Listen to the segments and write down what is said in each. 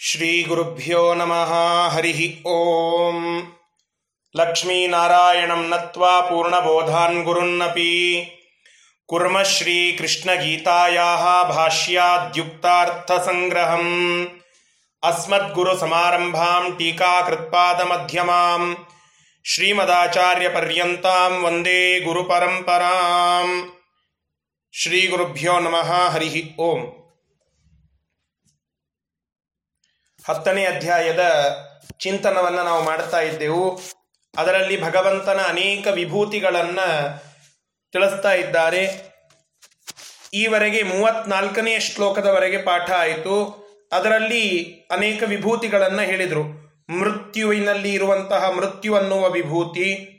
श्रीगुरुभ्यो नमः, हरिः ॐ लक्ष्मीनारायणं नत्वा पूर्णबोधान् गुरुन्नपि। कुर्म श्रीकृष्णगीतायाः भाष्याद्युक्तार्थसङ्ग्रहम्। अस्मद्गुरुसमारम्भाम् टीकाकृत्पादमध्यमाम्। श्रीमदाचार्यपर्यन्ताम् वंदे गुरुपरम्पराम्। श्रीगुरुभ्यो नमः, हरिः ओम्। ಹತ್ತನೇ ಅಧ್ಯಾಯದ ಚಿಂತನವನ್ನು ನಾವು ಮಾಡ್ತಾ ಇದ್ದೆವು. ಅದರಲ್ಲಿ ಭಗವಂತನ ಅನೇಕ ವಿಭೂತಿಗಳನ್ನು ತಿಳಿಸ್ತಾ ಇದ್ದಾರೆ. ಈವರೆಗೆ ಮೂವತ್ನಾಲ್ಕನೇ ಶ್ಲೋಕದವರೆಗೆ ಪಾಠ ಆಯಿತು. ಅದರಲ್ಲಿ ಅನೇಕ ವಿಭೂತಿಗಳನ್ನು ಹೇಳಿದರು. ಮೃತ್ಯುವಿನಲ್ಲಿ ಇರುವಂತಹ ಮೃತ್ಯು ಅನ್ನುವ ವಿಭೂತಿ,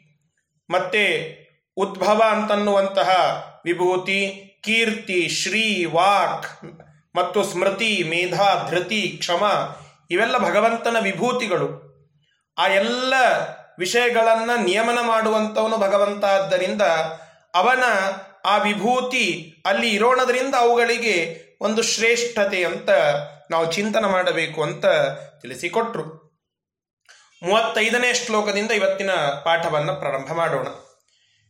ಮತ್ತೆ ಉದ್ಭವ ಅಂತನ್ನುವಂತಹ ವಿಭೂತಿ, ಕೀರ್ತಿ, ಶ್ರೀ, ವಾಕ್, ಮತ್ತು ಸ್ಮೃತಿ, ಮೇಧಾ, ಧೃತಿ, ಕ್ಷಮ ಇವೆಲ್ಲ ಭಗವಂತನ ವಿಭೂತಿಗಳು. ಆ ಎಲ್ಲ ವಿಷಯಗಳನ್ನು ನಿಯಮನ ಮಾಡುವಂಥವನು ಭಗವಂತ ಆದ್ದರಿಂದ ಅವನ ಆ ವಿಭೂತಿ ಅಲ್ಲಿ ಇರೋಣದ್ರಿಂದ ಅವುಗಳಿಗೆ ಒಂದು ಶ್ರೇಷ್ಠತೆ ಅಂತ ನಾವು ಚಿಂತನೆ ಮಾಡಬೇಕು ಅಂತ ತಿಳಿಸಿಕೊಟ್ರು. ಮೂವತ್ತೈದನೇ ಶ್ಲೋಕದಿಂದ ಇವತ್ತಿನ ಪಾಠವನ್ನು ಪ್ರಾರಂಭ ಮಾಡೋಣ.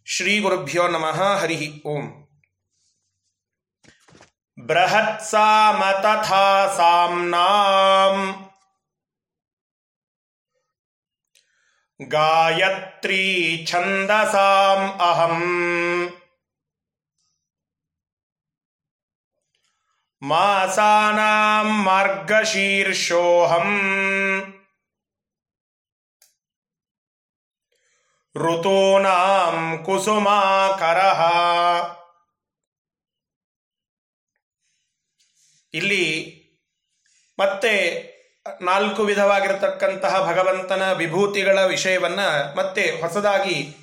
ಶ್ರೀ ಗುರುಭ್ಯೋ ನಮಃ, ಹರಿ ಓಂ. ಬೃಹತ್ಸಾಮ ತಥಾ ಸಾಮ್ನಾಂ ಗಾಯತ್ರಿ ಛಂದಸಾಂ ಅಹಂ. ಮಾಸಾನಾಂ ಮಾರ್ಗಶೀರ್ಷೋಹಂ. ಋತೂನಾಂ ಕುಸುಮಾಕರಃ. ಇಲ್ಲಿ ಮತ್ತೆ ನಾಲ್ಕು ವಿಧವಾಗಿರತಕ್ಕಂತಹ ಭಗವಂತನ ವಿಭೂತಿಗಳ ವಿಷಯವನ್ನ ಮತ್ತೆ ಹೊಸದಾಗಿ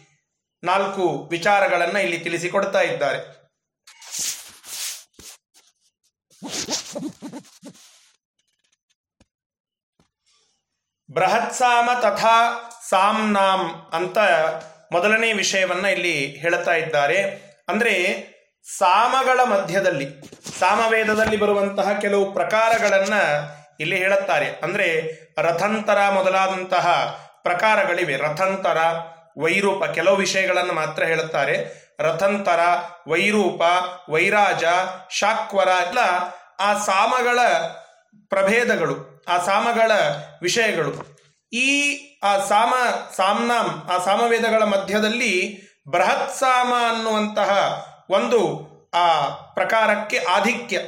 ನಾಲ್ಕು ವಿಚಾರಗಳನ್ನು ಇಲ್ಲಿ ತಿಳಿಸಿಕೊಡ್ತಾ ಇದ್ದಾರೆ. ಬೃಹತ್ಸಾಮ ತಥಾ ಸಾಮ್ನಾಂ ಅಂತ ಮೊದಲನೇ ವಿಷಯವನ್ನ ಇಲ್ಲಿ ಹೇಳ್ತಾ ಇದ್ದಾರೆ. ಅಂದ್ರೆ ಸಾಮಗಳ ಮಧ್ಯದಲ್ಲಿ, ಸಾಮವೇದದಲ್ಲಿ ಬರುವಂತಹ ಕೆಲವು ಪ್ರಕಾರಗಳನ್ನ ಇಲ್ಲಿ ಹೇಳುತ್ತಾರೆ, ಅಂದರೆ ರಥಂತರ ಮೊದಲಾದಂತಹ ಪ್ರಕಾರಗಳಿವೆ. ರಥಂತರ, ವೈರೂಪ, ಕೆಲವು ವಿಷಯಗಳನ್ನು ಮಾತ್ರ ಹೇಳುತ್ತಾರೆ. ರಥಂತರ, ವೈರೂಪ, ವೈರಾಜ, ಶಾಕ್ವರ, ಎಲ್ಲ ಆ ಸಾಮಗಳ ಪ್ರಭೇದಗಳು, ಆ ಸಾಮಗಳ ವಿಷಯಗಳು. ಈ ಆ ಸಾಮ ಸಾಮ್ನಾಮ್ ಆ ಸಾಮವೇದಗಳ ಮಧ್ಯದಲ್ಲಿ ಬೃಹತ್ ಸಾಮ ಅನ್ನುವಂತಹ ಒಂದು ಆ ಪ್ರಕಾರಕ್ಕೆ ಆಧಿಕ್ಯ,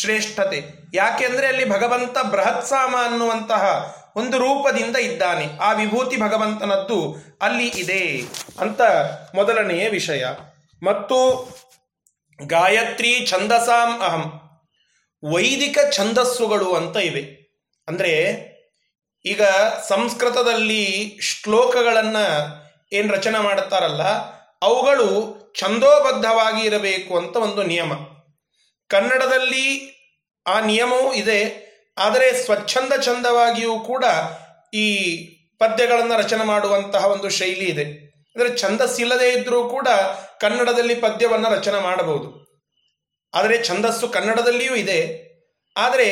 ಶ್ರೇಷ್ಠತೆ. ಯಾಕೆಂದ್ರೆ ಅಲ್ಲಿ ಭಗವಂತ ಬೃಹತ್ಸಾಮ ಅನ್ನುವಂತಹ ಒಂದು ರೂಪದಿಂದ ಇದ್ದಾನೆ. ಆ ವಿಭೂತಿ ಭಗವಂತನದ್ದು ಅಲ್ಲಿ ಇದೆ ಅಂತ ಮೊದಲನೆಯ ವಿಷಯ. ಮತ್ತು ಗಾಯತ್ರಿ ಛಂದಸಾಂ ಅಹಂ. ವೈದಿಕ ಛಂದಸ್ಸುಗಳು ಅಂತ ಇವೆ. ಅಂದರೆ ಈಗ ಸಂಸ್ಕೃತದಲ್ಲಿ ಶ್ಲೋಕಗಳನ್ನು ಏನು ರಚನೆ ಮಾಡುತ್ತಾರಲ್ಲ ಅವುಗಳು ಛಂದೋಬದ್ಧವಾಗಿ ಇರಬೇಕು ಅಂತ ಒಂದು ನಿಯಮ. ಕನ್ನಡದಲ್ಲಿ ಆ ನಿಯಮವೂ ಇದೆ. ಆದರೆ ಸ್ವಚ್ಛಂದ ಚಂದವಾಗಿಯೂ ಕೂಡ ಈ ಪದ್ಯಗಳನ್ನು ರಚನೆ ಮಾಡುವಂತಹ ಒಂದು ಶೈಲಿ ಇದೆ. ಅಂದರೆ ಛಂದಸ್ಸಿಲ್ಲದೆ ಇದ್ದರೂ ಕೂಡ ಕನ್ನಡದಲ್ಲಿ ಪದ್ಯವನ್ನು ರಚನೆ ಮಾಡಬಹುದು. ಆದರೆ ಛಂದಸ್ಸು ಕನ್ನಡದಲ್ಲಿಯೂ ಇದೆ. ಆದರೆ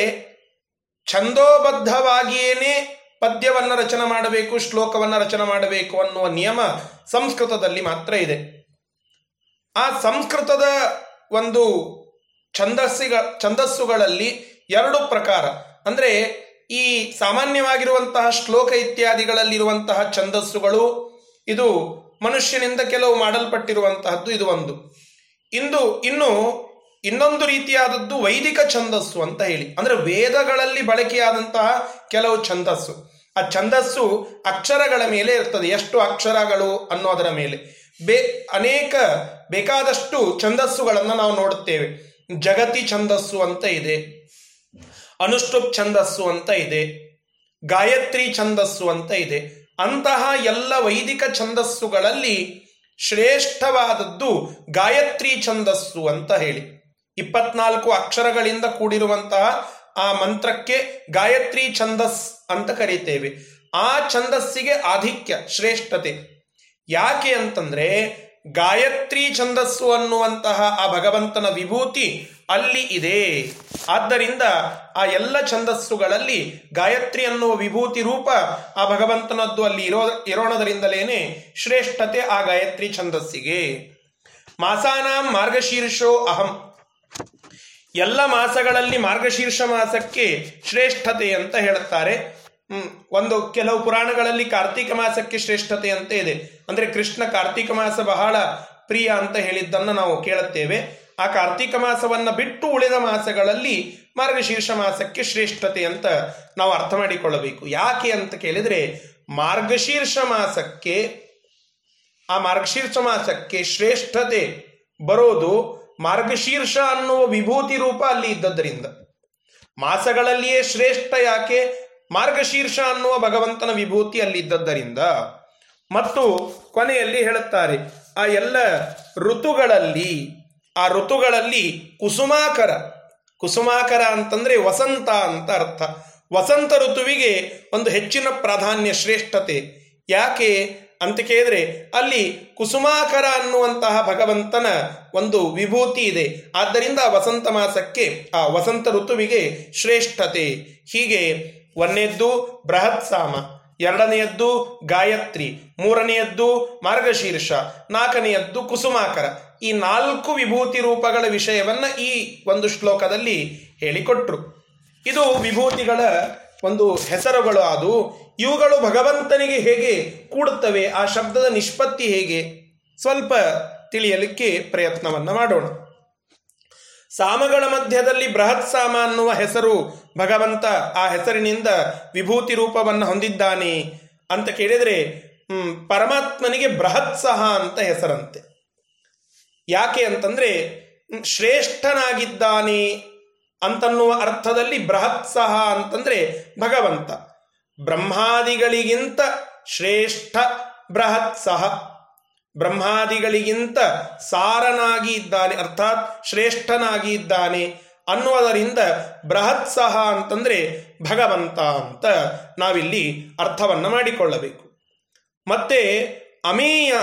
ಛಂದೋಬದ್ಧವಾಗಿಯೇನೇ ಪದ್ಯವನ್ನು ರಚನೆ ಮಾಡಬೇಕು, ಶ್ಲೋಕವನ್ನು ರಚನೆ ಮಾಡಬೇಕು ಅನ್ನುವ ನಿಯಮ ಸಂಸ್ಕೃತದಲ್ಲಿ ಮಾತ್ರ ಇದೆ. ಆ ಸಂಸ್ಕೃತದ ಒಂದು ಛಂದಸ್ಸಿಗ, ಛಂದಸ್ಸುಗಳಲ್ಲಿ ಎರಡು ಪ್ರಕಾರ. ಅಂದರೆ ಈ ಸಾಮಾನ್ಯವಾಗಿರುವಂತಹ ಶ್ಲೋಕ ಇತ್ಯಾದಿಗಳಲ್ಲಿರುವಂತಹ ಛಂದಸ್ಸುಗಳು, ಇದು ಮನುಷ್ಯನಿಂದ ಕೆಲವು ಮಾಡಲ್ಪಟ್ಟಿರುವಂತಹದ್ದು ಇದು ಒಂದು. ಇಂದು, ಇನ್ನು ಇನ್ನೊಂದು ರೀತಿಯಾದದ್ದು ವೈದಿಕ ಛಂದಸ್ಸು ಅಂತ ಹೇಳಿ. ಅಂದ್ರೆ ವೇದಗಳಲ್ಲಿ ಬಳಕೆಯಾದಂತಹ ಕೆಲವು ಛಂದಸ್ಸು. ಆ ಛಂದಸ್ಸು ಅಕ್ಷರಗಳ ಮೇಲೆ ಇರ್ತದೆ. ಎಷ್ಟು ಅಕ್ಷರಗಳು ಅನ್ನೋದರ ಮೇಲೆ. ಬೇ, ಅನೇಕ ಬೇಕಾದಷ್ಟು ಛಂದಸ್ಸುಗಳನ್ನು ನಾವು ನೋಡುತ್ತೇವೆ. ಜಗತಿ ಛಂದಸ್ಸು ಅಂತ ಇದೆ. ಅನುಷ್ಟುಪ್ ಛಂದಸ್ಸು ಅಂತ ಇದೆ. ಗಾಯತ್ರಿ ಛಂದಸ್ಸು ಅಂತ ಇದೆ. ಅಂತಹ ಎಲ್ಲ ವೈದಿಕ ಛಂದಸ್ಸುಗಳಲ್ಲಿ ಶ್ರೇಷ್ಠವಾದದ್ದು ಗಾಯತ್ರಿ ಛಂದಸ್ಸು ಅಂತ ಹೇಳಿ. ಇಪ್ಪತ್ನಾಲ್ಕು ಅಕ್ಷರಗಳಿಂದ ಕೂಡಿರುವಂತಹ ಆ ಮಂತ್ರಕ್ಕೆ ಗಾಯತ್ರಿ ಛಂದಸ್ ಅಂತ ಕರೀತೇವೆ. ಆ ಛಂದಸ್ಸಿಗೆ ಆಧಿಕ್ಯ, ಶ್ರೇಷ್ಠತೆ. ಯಾಕೆ ಅಂತಂದ್ರೆ ಗಾಯತ್ರಿ ಛಂದಸ್ಸು ಅನ್ನುವಂತಹ ಆ ಭಗವಂತನ ವಿಭೂತಿ ಅಲ್ಲಿ ಇದೆ. ಆದ್ದರಿಂದ ಆ ಎಲ್ಲ ಛಂದಸ್ಸುಗಳಲ್ಲಿ ಗಾಯತ್ರಿ ಅನ್ನುವ ವಿಭೂತಿ ರೂಪ ಆ ಭಗವಂತನದ್ದು ಅಲ್ಲಿ ಇರೋ, ಇರೋಣದರಿಂದಲೇನೆ ಶ್ರೇಷ್ಠತೆ ಆ ಗಾಯತ್ರಿ ಛಂದಸ್ಸಿಗೆ. ಮಾಸಾನಾಂ ಮಾರ್ಗಶೀರ್ಷೋ ಅಹಂ. ಎಲ್ಲ ಮಾಸಗಳಲ್ಲಿ ಮಾರ್ಗಶೀರ್ಷ ಮಾಸಕ್ಕೆ ಶ್ರೇಷ್ಠತೆ ಅಂತ ಹೇಳುತ್ತಾರೆ. ಒಂದು ಕೆಲವು ಪುರಾಣಗಳಲ್ಲಿ ಕಾರ್ತಿಕ ಮಾಸಕ್ಕೆ ಶ್ರೇಷ್ಠತೆ ಅಂತ ಇದೆ. ಅಂದ್ರೆ ಕೃಷ್ಣ ಕಾರ್ತಿಕ ಮಾಸ ಬಹಳ ಪ್ರಿಯ ಅಂತ ಹೇಳಿದ್ದನ್ನು ನಾವು ಕೇಳುತ್ತೇವೆ. ಆ ಕಾರ್ತಿಕ ಮಾಸವನ್ನ ಬಿಟ್ಟು ಉಳಿದ ಮಾಸಗಳಲ್ಲಿ ಮಾರ್ಗಶೀರ್ಷ ಮಾಸಕ್ಕೆ ಶ್ರೇಷ್ಠತೆ ಅಂತ ನಾವು ಅರ್ಥ ಮಾಡಿಕೊಳ್ಳಬೇಕು. ಯಾಕೆ ಅಂತ ಕೇಳಿದ್ರೆ ಮಾರ್ಗಶೀರ್ಷ ಮಾಸಕ್ಕೆ, ಆ ಮಾರ್ಗಶೀರ್ಷ ಮಾಸಕ್ಕೆ ಶ್ರೇಷ್ಠತೆ ಬರೋದು ಮಾರ್ಗಶೀರ್ಷ ಅನ್ನುವ ವಿಭೂತಿ ರೂಪ ಅಲ್ಲಿ ಇದ್ದದ್ದರಿಂದ ಮಾಸಗಳಲ್ಲಿಯೇ ಶ್ರೇಷ್ಠ ಯಾಕೆ? ಮಾರ್ಗಶೀರ್ಷ ಅನ್ನುವ ಭಗವಂತನ ವಿಭೂತಿ ಅಲ್ಲಿ ಇದ್ದದ್ದರಿಂದ ಮತ್ತು ಕೊನೆಯಲ್ಲಿ ಹೇಳುತ್ತಾರೆ, ಆ ಎಲ್ಲ ಋತುಗಳಲ್ಲಿ, ಆ ಋತುಗಳಲ್ಲಿ ಕುಸುಮಾಕರ ಕುಸುಮಾಕರ ಅಂತಂದ್ರೆ ವಸಂತ ಅಂತ ಅರ್ಥ. ವಸಂತ ಋತುವಿಗೆ ಒಂದು ಹೆಚ್ಚಿನ ಪ್ರಾಧಾನ್ಯ ಶ್ರೇಷ್ಠತೆ. ಯಾಕೆ ಅಂತ ಕೇಳಿದ್ರೆ, ಅಲ್ಲಿ ಕುಸುಮಾಕರ ಅನ್ನುವಂತಹ ಭಗವಂತನ ಒಂದು ವಿಭೂತಿ ಇದೆ. ಆದ್ದರಿಂದ ವಸಂತ ಮಾಸಕ್ಕೆ ಆ ವಸಂತ ಋತುವಿಗೆ ಶ್ರೇಷ್ಠತೆ. ಹೀಗೆ ಒಂದನೇದ್ದು ಬೃಹತ್ ಸಾಮ, ಎರಡನೆಯದ್ದು ಗಾಯತ್ರಿ, ಮೂರನೆಯದ್ದು ಮಾರ್ಗಶೀರ್ಷ, ನಾಲ್ಕನೆಯದ್ದು ಕುಸುಮಾಕರ. ಈ ನಾಲ್ಕು ವಿಭೂತಿ ರೂಪಗಳ ವಿಷಯವನ್ನ ಈ ಒಂದು ಶ್ಲೋಕದಲ್ಲಿ ಹೇಳಿಕೊಟ್ರು. ಇದು ವಿಭೂತಿಗಳ ಒಂದು ಹೆಸರುಗಳು ಅದು ಇವುಗಳು ಭಗವಂತನಿಗೆ ಹೇಗೆ ಕೂಡುತ್ತವೆ, ಆ ಶಬ್ದದ ನಿಷ್ಪತ್ತಿ ಹೇಗೆ? ಸ್ವಲ್ಪ ತಿಳಿಯಲಿಕ್ಕೆ ಪ್ರಯತ್ನವನ್ನ ಮಾಡೋಣ. ಸಾಮಗಳ ಮಧ್ಯದಲ್ಲಿ ಬೃಹತ್ ಸಾಮ ಅನ್ನುವ ಹೆಸರು ಭಗವಂತ ಆ ಹೆಸರಿನಿಂದ ವಿಭೂತಿ ರೂಪವನ್ನು ಹೊಂದಿದ್ದಾನೆ ಅಂತ ಕೇಳಿದರೆ ಪರಮಾತ್ಮನಿಗೆ ಬೃಹತ್ ಸಹ ಅಂತ ಹೆಸರಂತೆ. ಯಾಕೆ ಅಂತಂದರೆ ಶ್ರೇಷ್ಠನಾಗಿದ್ದಾನೆ ಅಂತನ್ನುವ ಅರ್ಥದಲ್ಲಿ ಬೃಹತ್ ಸಹ ಅಂತಂದರೆ ಭಗವಂತ. ಬ್ರಹ್ಮಾದಿಗಳಿಗಿಂತ ಶ್ರೇಷ್ಠ ಬೃಹತ್ ಸಹ. ಬ್ರಹ್ಮಾದಿಗಳಿಗಿಂತ ಸಾರನಾಗಿ ಇದ್ದಾನೆ ಅರ್ಥಾತ್ ಶ್ರೇಷ್ಠನಾಗಿ ಇದ್ದಾನೆ ಅನ್ನುವುದರಿಂದ ಬೃಹತ್ ಸಹ ಅಂತಂದ್ರೆ ಭಗವಂತ ಅಂತ ನಾವಿಲ್ಲಿ ಅರ್ಥವನ್ನ ಮಾಡಿಕೊಳ್ಳಬೇಕು. ಮತ್ತೆ ಅಮೇಯ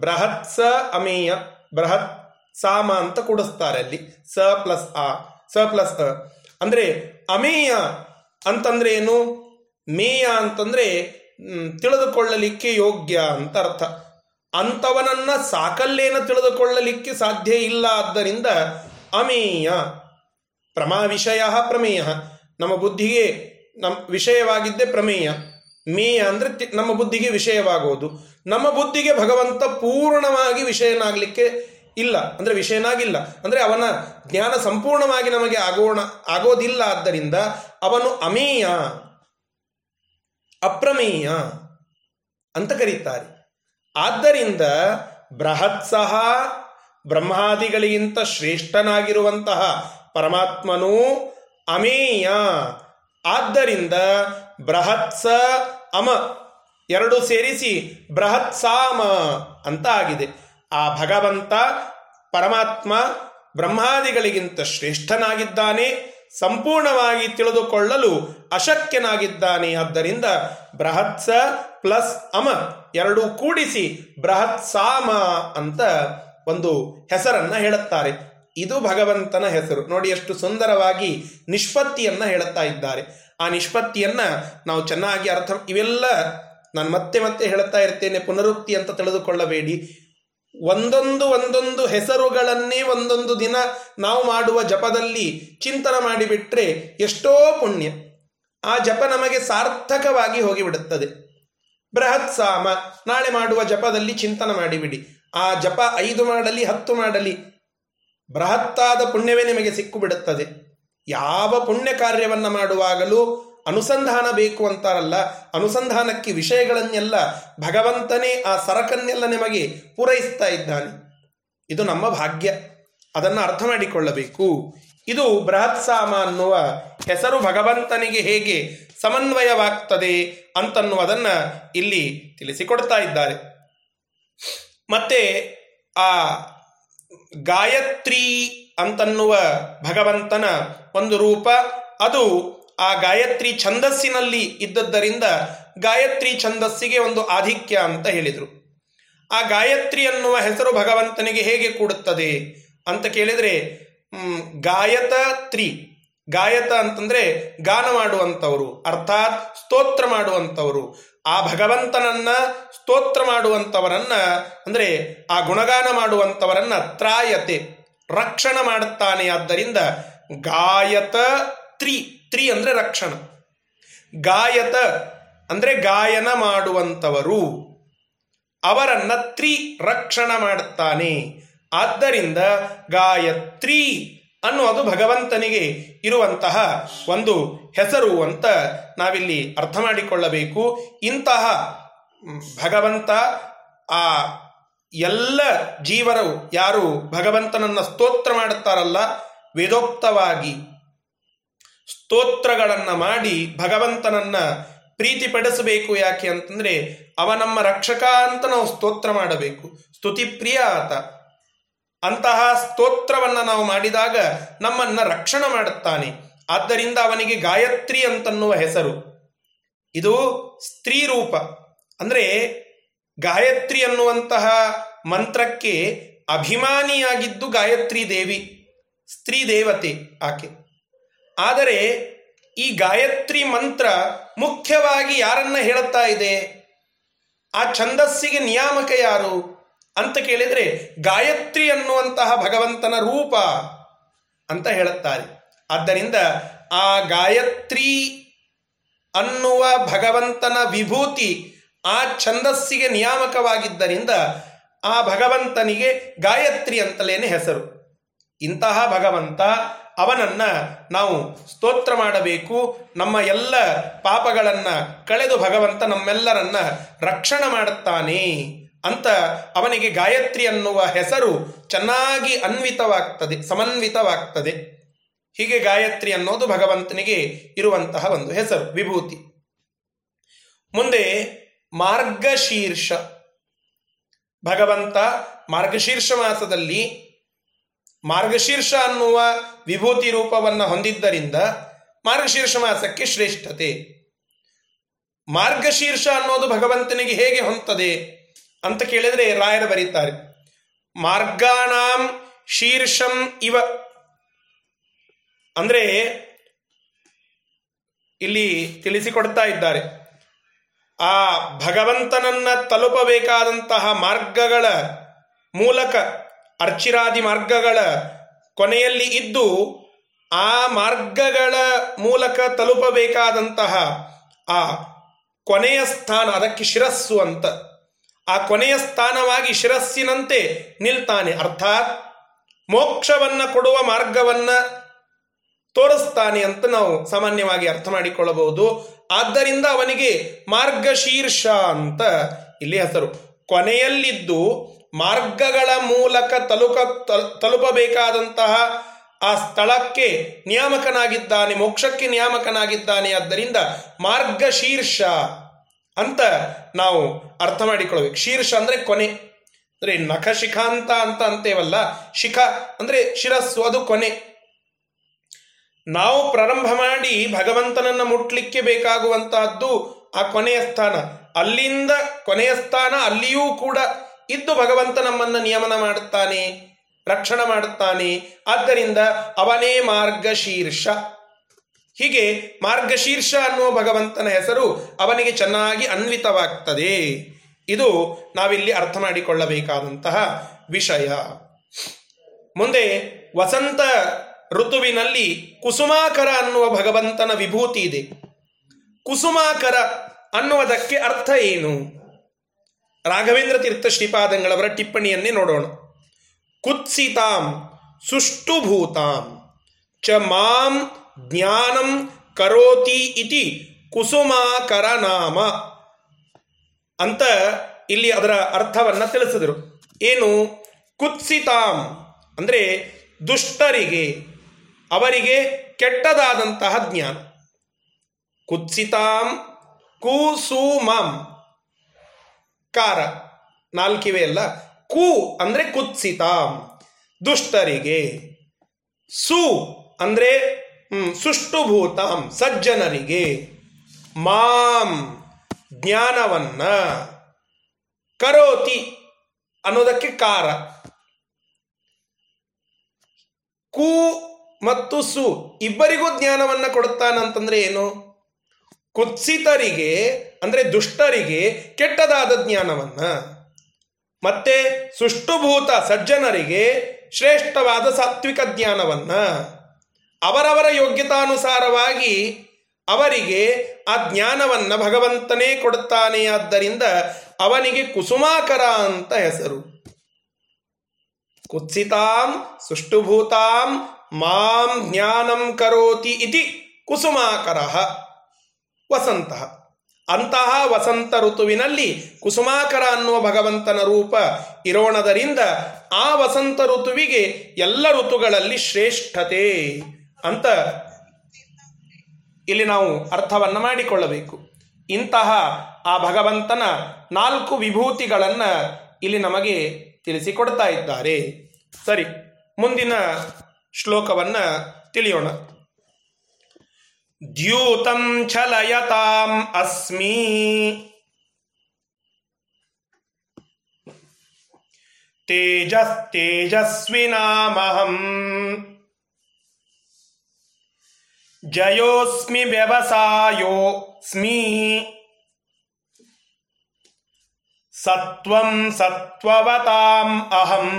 ಬೃಹತ್ ಸ ಅಮೇಯ ಬೃಹತ್ ಸಾಮ ಅಂತ ಕೂಡಿಸ್ತಾರೆ ಅಲ್ಲಿ. ಸ ಪ್ಲಸ್ ಆ, ಸ ಪ್ಲಸ್ ಅ. ಅಂದ್ರೆ ಅಮೇಯ ಅಂತಂದ್ರೆ ಏನು? ಮೇಯ ಅಂತಂದ್ರೆ ತಿಳಿದುಕೊಳ್ಳಲಿಕ್ಕೆ ಯೋಗ್ಯ ಅಂತ ಅರ್ಥ. ಅಂಥವನನ್ನ ಸಾಕಲ್ಲೇನ ತಿಳಿದುಕೊಳ್ಳಲಿಕ್ಕೆ ಸಾಧ್ಯ ಇಲ್ಲ ಆದ್ದರಿಂದ ಅಮೇಯ ಪ್ರಮಾ ವಿಷಯ ಪ್ರಮೇಯ. ನಮ್ಮ ಬುದ್ಧಿಗೆ ನಮ್ಮ ವಿಷಯವಾಗಿದ್ದೇ ಪ್ರಮೇಯ. ಮೇಯ ಅಂದರೆ ನಮ್ಮ ಬುದ್ಧಿಗೆ ವಿಷಯವಾಗುವುದು ನಮ್ಮ ಬುದ್ಧಿಗೆ ಭಗವಂತ ಪೂರ್ಣವಾಗಿ ವಿಷಯನಾಗಲಿಕ್ಕೆ ಇಲ್ಲ. ಅಂದರೆ ವಿಷಯನಾಗಿಲ್ಲ. ಅಂದರೆ ಅವನ ಜ್ಞಾನ ಸಂಪೂರ್ಣವಾಗಿ ನಮಗೆ ಆಗೋಣ, ಆಗೋದಿಲ್ಲ ಆದ್ದರಿಂದ ಅವನು ಅಮೇಯ, ಅಪ್ರಮೇಯ ಅಂತ ಕರೀತಾರೆ. ಆದ್ದರಿಂದ ಬೃಹತ್ ಸಹ ಬ್ರಹ್ಮಾದಿಗಳಿಗಿಂತ ಶ್ರೇಷ್ಠನಾಗಿರುವಂತಹ ಪರಮಾತ್ಮನು ಅಮೇಯ. ಆದ್ದರಿಂದ ಬೃಹತ್ಸ ಅಮ ಎರಡು ಸೇರಿಸಿ ಬೃಹತ್ಸಾಮ ಅಂತ ಆಗಿದೆ. ಆ ಭಗವಂತ ಪರಮಾತ್ಮ ಬ್ರಹ್ಮಾದಿಗಳಿಗಿಂತ ಶ್ರೇಷ್ಠನಾಗಿದ್ದಾನೆ, ಸಂಪೂರ್ಣವಾಗಿ ತಿಳಿದುಕೊಳ್ಳಲು ಅಶಕ್ಯನಾಗಿದ್ದಾನೆ. ಆದ್ದರಿಂದ ಬೃಹತ್ಸ ಪ್ಲಸ್ ಅಮ ಎರಡೂ ಕೂಡಿಸಿ ಬೃಹತ್ ಸಾಮ ಅಂತ ಒಂದು ಹೆಸರನ್ನ ಹೇಳುತ್ತಾರೆ. ಇದು ಭಗವಂತನ ಹೆಸರು. ನೋಡಿ ಎಷ್ಟು ಸುಂದರವಾಗಿ ನಿಷ್ಪತ್ತಿಯನ್ನ ಹೇಳುತ್ತಾ ಇದ್ದಾರೆ. ಆ ನಿಷ್ಪತ್ತಿಯನ್ನ ನಾವು ಚೆನ್ನಾಗಿ ಅರ್ಥ ಇವೆಲ್ಲ ನಾನು ಮತ್ತೆ ಮತ್ತೆ ಹೇಳುತ್ತಾ ಇರ್ತೇನೆ. ಪುನರುಕ್ತಿ ಅಂತ ತಿಳಿದುಕೊಳ್ಳಬೇಡಿ. ಒಂದೊಂದು ಒಂದೊಂದು ಹೆಸರುಗಳನ್ನೇ ಒಂದೊಂದು ದಿನ ನಾವು ಮಾಡುವ ಜಪದಲ್ಲಿ ಚಿಂತನ ಮಾಡಿಬಿಟ್ರೆ ಎಷ್ಟೋ ಪುಣ್ಯ. ಆ ಜಪ ನಮಗೆ ಸಾರ್ಥಕವಾಗಿ ಹೋಗಿಬಿಡುತ್ತದೆ. ಬೃಹತ್ ಸಾಮ, ನಾಳೆ ಮಾಡುವ ಜಪದಲ್ಲಿ ಚಿಂತನ ಮಾಡಿಬಿಡಿ. ಆ ಜಪ ಐದು ಮಾಡಲಿ, ಹತ್ತು ಮಾಡಲಿ, ಬೃಹತ್ತಾದ ಪುಣ್ಯವೇ ನಿಮಗೆ ಸಿಕ್ಕು ಬಿಡುತ್ತದೆ ಯಾವ ಪುಣ್ಯ ಕಾರ್ಯವನ್ನು ಮಾಡುವಾಗಲೂ ಅನುಸಂಧಾನ ಬೇಕು ಅಂತಾರಲ್ಲ, ಅನುಸಂಧಾನಕ್ಕೆ ವಿಷಯಗಳನ್ನೆಲ್ಲ ಭಗವಂತನೇ ಆ ಸರಕನ್ನೆಲ್ಲ ನಿಮಗೆ ಪೂರೈಸ್ತಾ ಇದ್ದಾನೆ. ಇದು ನಮ್ಮ ಭಾಗ್ಯ. ಅದನ್ನು ಅರ್ಥ ಮಾಡಿಕೊಳ್ಳಬೇಕು. ಇದು ಬೃಹತ್ ಸಾಮ ಅನ್ನುವ ಹೆಸರು ಭಗವಂತನಿಗೆ ಹೇಗೆ ಸಮನ್ವಯವಾಗ್ತದೆ ಅಂತನ್ನುವುದನ್ನು ಇಲ್ಲಿ ತಿಳಿಸಿಕೊಡ್ತಾ ಇದ್ದಾರೆ. ಮತ್ತೆ ಆ ಗಾಯತ್ರಿ ಅಂತನ್ನುವ ಭಗವಂತನ ಒಂದು ರೂಪ, ಅದು ಆ ಗಾಯತ್ರಿ ಛಂದಸ್ಸಿನಲ್ಲಿ ಇದ್ದದ್ದರಿಂದ ಗಾಯತ್ರಿ ಛಂದಸ್ಸಿಗೆ ಒಂದು ಆಧಿಕ್ಯ ಅಂತ ಹೇಳಿದರು. ಆ ಗಾಯತ್ರಿ ಅನ್ನುವ ಹೆಸರು ಭಗವಂತನಿಗೆ ಹೇಗೆ ಕೂಡುತ್ತದೆ ಅಂತ ಕೇಳಿದರೆ ಗಾಯತ ತ್ರಿ. ಗಾಯತ ಅಂತಂದ್ರೆ ಗಾನ ಮಾಡುವಂಥವರು, ಅರ್ಥಾತ್ ಸ್ತೋತ್ರ ಮಾಡುವಂಥವರು. ಆ ಭಗವಂತನನ್ನ ಸ್ತೋತ್ರ ಮಾಡುವಂಥವರನ್ನ ಅಂದ್ರೆ ಆ ಗುಣಗಾನ ಮಾಡುವಂಥವರನ್ನ ತ್ರಾಯತೆ, ರಕ್ಷಣ ಮಾಡುತ್ತಾನೆ. ಆದ್ದರಿಂದ ಗಾಯತ ತ್ರಿ. ತ್ರಿ ಅಂದ್ರೆ ರಕ್ಷಣ. ಗಾಯತ ಅಂದ್ರೆ ಗಾಯನ ಮಾಡುವಂಥವರು. ಅವರನ್ನ ತ್ರಿ ರಕ್ಷಣ ಮಾಡುತ್ತಾನೆ. ಆದ್ದರಿಂದ ಗಾಯತ್ರಿ ಅನ್ನುವುದು ಭಗವಂತನಿಗೆ ಇರುವಂತಹ ಒಂದು ಹೆಸರು ಅಂತ ನಾವಿಲ್ಲಿ ಅರ್ಥ ಮಾಡಿಕೊಳ್ಳಬೇಕು. ಇಂತಹ ಭಗವಂತ ಆ ಎಲ್ಲ ಜೀವರು ಯಾರು ಭಗವಂತನನ್ನ ಸ್ತೋತ್ರ ಮಾಡುತ್ತಾರಲ್ಲ, ವೇದೋಕ್ತವಾಗಿ ಸ್ತೋತ್ರಗಳನ್ನು ಮಾಡಿ ಭಗವಂತನನ್ನ ಪ್ರೀತಿಪಡಿಸಬೇಕು ಯಾಕೆ ಅಂತಂದ್ರೆ ಅವ ನಮ್ಮ ರಕ್ಷಕ ಅಂತ ನಾವು ಸ್ತೋತ್ರ ಮಾಡಬೇಕು. ಸ್ತುತಿ ಪ್ರಿಯ ಆತ. ಅಂತಹ ಸ್ತೋತ್ರವನ್ನು ನಾವು ಮಾಡಿದಾಗ ನಮ್ಮನ್ನು ರಕ್ಷಣೆ ಮಾಡುತ್ತಾನೆ. ಆದ್ದರಿಂದ ಅವನಿಗೆ ಗಾಯತ್ರಿ ಅಂತನ್ನುವ ಹೆಸರು. ಇದು ಸ್ತ್ರೀ ರೂಪ. ಅಂದರೆ ಗಾಯತ್ರಿ ಅನ್ನುವಂತಹ ಮಂತ್ರಕ್ಕೆ ಅಭಿಮಾನಿಯಾಗಿದ್ದು ಗಾಯತ್ರಿ ದೇವಿ, ಸ್ತ್ರೀ ದೇವತೆ ಆಕೆ. ಆದರೆ ಈ ಗಾಯತ್ರಿ ಮಂತ್ರ ಮುಖ್ಯವಾಗಿ ಯಾರನ್ನ ಹೇಳುತ್ತಾ ಇದೆ? ಆ ಛಂದಸ್ಸಿಗೆ ನಿಯಾಮಕ ಯಾರು? ಅಂತ ಕೇಳಿದರೆ ಗಾಯತ್ರಿ ಅನ್ನುವಂತಹ ಭಗವಂತನ ರೂಪ ಅಂತ ಹೇಳುತ್ತಾರೆ. ಆದ್ದರಿಂದ ಆ ಗಾಯತ್ರಿ ಅನ್ನುವ ಭಗವಂತನ ವಿಭೂತಿ ಆ ಛಂದಸ್ಸಿಗೆ ನಿಯಾಮಕವಾಗಿದ್ದರಿಂದ ಆ ಭಗವಂತನಿಗೆ ಗಾಯತ್ರಿ ಅಂತಲೇನೆ ಹೆಸರು. ಇಂತಹ ಭಗವಂತ ಅವನನ್ನ ನಾವು ಸ್ತೋತ್ರ ಮಾಡಬೇಕು, ನಮ್ಮ ಎಲ್ಲ ಪಾಪಗಳನ್ನು ಕಳೆದು ಭಗವಂತ ನಮ್ಮೆಲ್ಲರನ್ನ ರಕ್ಷಣೆ ಮಾಡುತ್ತಾನೆ. ಅಂತ ಅವನಿಗೆ ಗಾಯತ್ರಿ ಅನ್ನುವ ಹೆಸರು ಚೆನ್ನಾಗಿ ಅನ್ವಿತವಾಗ್ತದೆ, ಸಮನ್ವಿತವಾಗ್ತದೆ. ಹೀಗೆ ಗಾಯತ್ರಿ ಅನ್ನೋದು ಭಗವಂತನಿಗೆ ಇರುವಂತಹ ಒಂದು ಹೆಸರು, ವಿಭೂತಿ. ಮುಂದೆ ಮಾರ್ಗಶೀರ್ಷ. ಭಗವಂತ ಮಾರ್ಗಶೀರ್ಷ ಮಾಸದಲ್ಲಿ ಮಾರ್ಗಶೀರ್ಷ ಅನ್ನುವ ವಿಭೂತಿ ರೂಪವನ್ನು ಹೊಂದಿದ್ದರಿಂದ ಮಾರ್ಗಶೀರ್ಷ ಮಾಸಕ್ಕೆ ಶ್ರೇಷ್ಠತೆ. ಮಾರ್ಗಶೀರ್ಷ ಅನ್ನೋದು ಭಗವಂತನಿಗೆ ಹೇಗೆ ಹೊಂತದೆ? ಅಂತ ಕೇಳಿದರೆ ರಾಯರು ಬರೀತಾರೆ. ಮಾರ್ಗಾಣಾಂ ಶೀರ್ಷಂ ಇವ. ಅಂದ್ರೆ ಇಲ್ಲಿ ತಿಳಿಸಿಕೊಡ್ತಾ ಇದ್ದಾರೆ. ಆ ಭಗವಂತನನ್ನ ತಲುಪಬೇಕಾದಂತಹ ಮಾರ್ಗಗಳ ಮೂಲಕ ಅರ್ಚಿರಾದಿ ಮಾರ್ಗಗಳ ಕೊನೆಯಲ್ಲಿ ಇದ್ದು ಆ ಮಾರ್ಗಗಳ ಮೂಲಕ ತಲುಪಬೇಕಾದಂತಹ ಆ ಕೊನೆಯ ಸ್ಥಾನ, ಅದಕ್ಕೆ ಶಿರಸ್ಸು ಅಂತ. ಆ ಕೊನೆಯ ಸ್ಥಾನವಾಗಿ ಶಿರಸ್ಸಿನಂತೆ ನಿಲ್ತಾನೆ. ಅರ್ಥಾತ್ ಮೋಕ್ಷವನ್ನ ಕೊಡುವ ಮಾರ್ಗವನ್ನ ತೋರಿಸ್ತಾನೆ ಅಂತ ನಾವು ಸಾಮಾನ್ಯವಾಗಿ ಅರ್ಥ ಮಾಡಿಕೊಳ್ಳಬಹುದು. ಆದ್ದರಿಂದ ಅವನಿಗೆ ಮಾರ್ಗಶೀರ್ಷ ಅಂತ ಇಲ್ಲಿ ಹೆಸರು. ಕೊನೆಯಲ್ಲಿದ್ದು ಮಾರ್ಗಗಳ ಮೂಲಕ ತಲುಕ ತಲುಪಬೇಕಾದಂತಹ ಆ ಸ್ಥಳಕ್ಕೆ ನಿಯಾಮಕನಾಗಿದ್ದಾನೆ, ಮೋಕ್ಷಕ್ಕೆ ನಿಯಾಮಕನಾಗಿದ್ದಾನೆ. ಆದ್ದರಿಂದ ಮಾರ್ಗಶೀರ್ಷ ಅಂತ ನಾವು ಅರ್ಥ ಮಾಡಿಕೊಳ್ಬೇಕು ಶೀರ್ಷ ಅಂದ್ರೆ ಕೊನೆ. ಅಂದ್ರೆ ನಖ ಶಿಖಾಂತ ಅಂತ ಅಂತೇವಲ್ಲ, ಶಿಖ ಅಂದ್ರೆ ಶಿರಸ್ಸು, ಅದು ಕೊನೆ. ನಾವು ಪ್ರಾರಂಭ ಮಾಡಿ ಭಗವಂತನನ್ನ ಮುಟ್ಲಿಕ್ಕೆ ಬೇಕಾಗುವಂತಹದ್ದು ಆ ಕೊನೆಯ ಸ್ಥಾನ. ಅಲ್ಲಿಂದ ಕೊನೆಯ ಸ್ಥಾನ ಅಲ್ಲಿಯೂ ಕೂಡ ಇದ್ದು ಭಗವಂತ ನಮ್ಮನ್ನ ನಿಯಮನ ಮಾಡುತ್ತಾನೆ, ರಕ್ಷಣೆ ಮಾಡುತ್ತಾನೆ. ಆದ್ದರಿಂದ ಅವನೇ ಮಾರ್ಗಶೀರ್ಷ ಹೀಗೆ ಮಾರ್ಗಶೀರ್ಷ ಅನ್ನುವ ಭಗವಂತನ ಹೆಸರು ಅವನಿಗೆ ಚೆನ್ನಾಗಿ ಅನ್ವಿತವಾಗ್ತದೆ. ಇದು ನಾವಿಲ್ಲಿ ಅರ್ಥ ಮಾಡಿಕೊಳ್ಳಬೇಕಾದಂತಹ ವಿಷಯ. ಮುಂದೆ ವಸಂತ ಋತುವಿನಲ್ಲಿ ಕುಸುಮಾಕರ ಅನ್ನುವ ಭಗವಂತನ ವಿಭೂತಿ ಇದೆ. ಕುಸುಮಾಕರ ಅನ್ನುವುದಕ್ಕೆ ಅರ್ಥ ಏನು? ರಾಘವೇಂದ್ರ ತೀರ್ಥ ಶ್ರೀಪಾದಂಗಳವರ ಟಿಪ್ಪಣಿಯನ್ನೇ ನೋಡೋಣ. ಕುತ್ಸಿತಾಂ ಸುಷ್ಟುಭೂತಾಂ ಚ ಮಾಂ ಜ್ಞಾನಂ ಕರೋತಿ ಇತಿ ಕುಸುಮಾಕರ ನಾಮ ಅಂತ ಇಲ್ಲಿ ಅದರ ಅರ್ಥವನ್ನ ತಿಳಿಸಿದರು. ಏನು? ಕುತ್ಸಿತಾಂ ಅಂದರೆ ದುಷ್ಟರಿಗೆ, ಅವರಿಗೆ ಕೆಟ್ಟದಾದಂತಹ ಜ್ಞಾನ. ಕುತ್ಸಿತಾಂ ಕುಸುಮಾಂ. ಕಾರ. ನಾಲ್ಕಿವೆ ಅಲ್ಲ? ಕು ಅಂದರೆ ಕುತ್ಸಿತಾಂ. ದುಷ್ಟರಿಗೆ. ಸು ಅಂದ್ರೆ ಸುಷ್ಟುಭೂತಾಂ ಸಜ್ಜನರಿಗೆ ಮಾಂ ಜ್ಞಾನವನ್ನ ಕರೋತಿ ಅನ್ನೋದಕ್ಕೆ ಕಾರ. ಕು ಮತ್ತು ಸು ಇಬ್ಬರಿಗೂ ಜ್ಞಾನವನ್ನ ಕೊಡುತ್ತಾನಂತಂದ್ರೆ ಏನು? ಕುತ್ಸಿತರಿಗೆ, ಅಂದ್ರೆ ದುಷ್ಟರಿಗೆ ಕೆಟ್ಟದಾದ ಜ್ಞಾನವನ್ನ. ಮತ್ತೆ ಸುಷ್ಟುಭೂತ ಸಜ್ಜನರಿಗೆ ಶ್ರೇಷ್ಠವಾದ ಸಾತ್ವಿಕ ಜ್ಞಾನವನ್ನ. ಅವರವರ ಯೋಗ್ಯತಾನುಸಾರವಾಗಿ ಅವರಿಗೆ ಆ ಜ್ಞಾನವನ್ನು ಭಗವಂತನೇ ಕೊಡುತ್ತಾನೆ. ಆದ್ದರಿಂದ ಅವನಿಗೆ ಕುಸುಮಾಕರ ಅಂತ ಹೆಸರು. ಕುತ್ಸಿತಾಂ ಸುಷ್ಟುಭೂತಾಂ ಮಾಂ ಜ್ಞಾನಂ ಕರೋತಿ ಇತಿ ಕುಸುಮಾಕರ. ವಸಂತ. ಅಂತಹ ವಸಂತ ಋತುವಿನಲ್ಲಿ ಕುಸುಮಾಕರ ಅನ್ನುವ ಭಗವಂತನ ರೂಪ ಇರೋಣದರಿಂದ ಆ ವಸಂತ ಋತುವಿಗೆ ಎಲ್ಲ ಋತುಗಳಲ್ಲಿ ಶ್ರೇಷ್ಠತೆ. ಅಂತ ಇಲ್ಲಿ ನಾವು ಅರ್ಥವನ್ನು ಮಾಡಿಕೊಳ್ಳಬೇಕು. ಇಂತಹ ಆ ಭಗವಂತನ ನಾಲ್ಕು ವಿಭೂತಿಗಳನ್ನು ಇಲ್ಲಿ ನಮಗೆ ತಿಳಿಸಿಕೊಡ್ತಾ ಇದ್ದಾರೆ. ಸರಿ, ಮುಂದಿನ ಶ್ಲೋಕವನ್ನು ತಿಳಿಯೋಣ. ದ್ಯೂತಂ ಛಲಯತಾಂ ಅಸ್ಮಿ. ತೇಜಸ್ವಿನಾಮಹಂ. ಜಯೋಸ್ಮಿ ವ್ಯವಸಾಯೋ ಸ್ಮಿ ಸತ್ವಂ ಸತ್ವವತಾಂ ಅಹಂ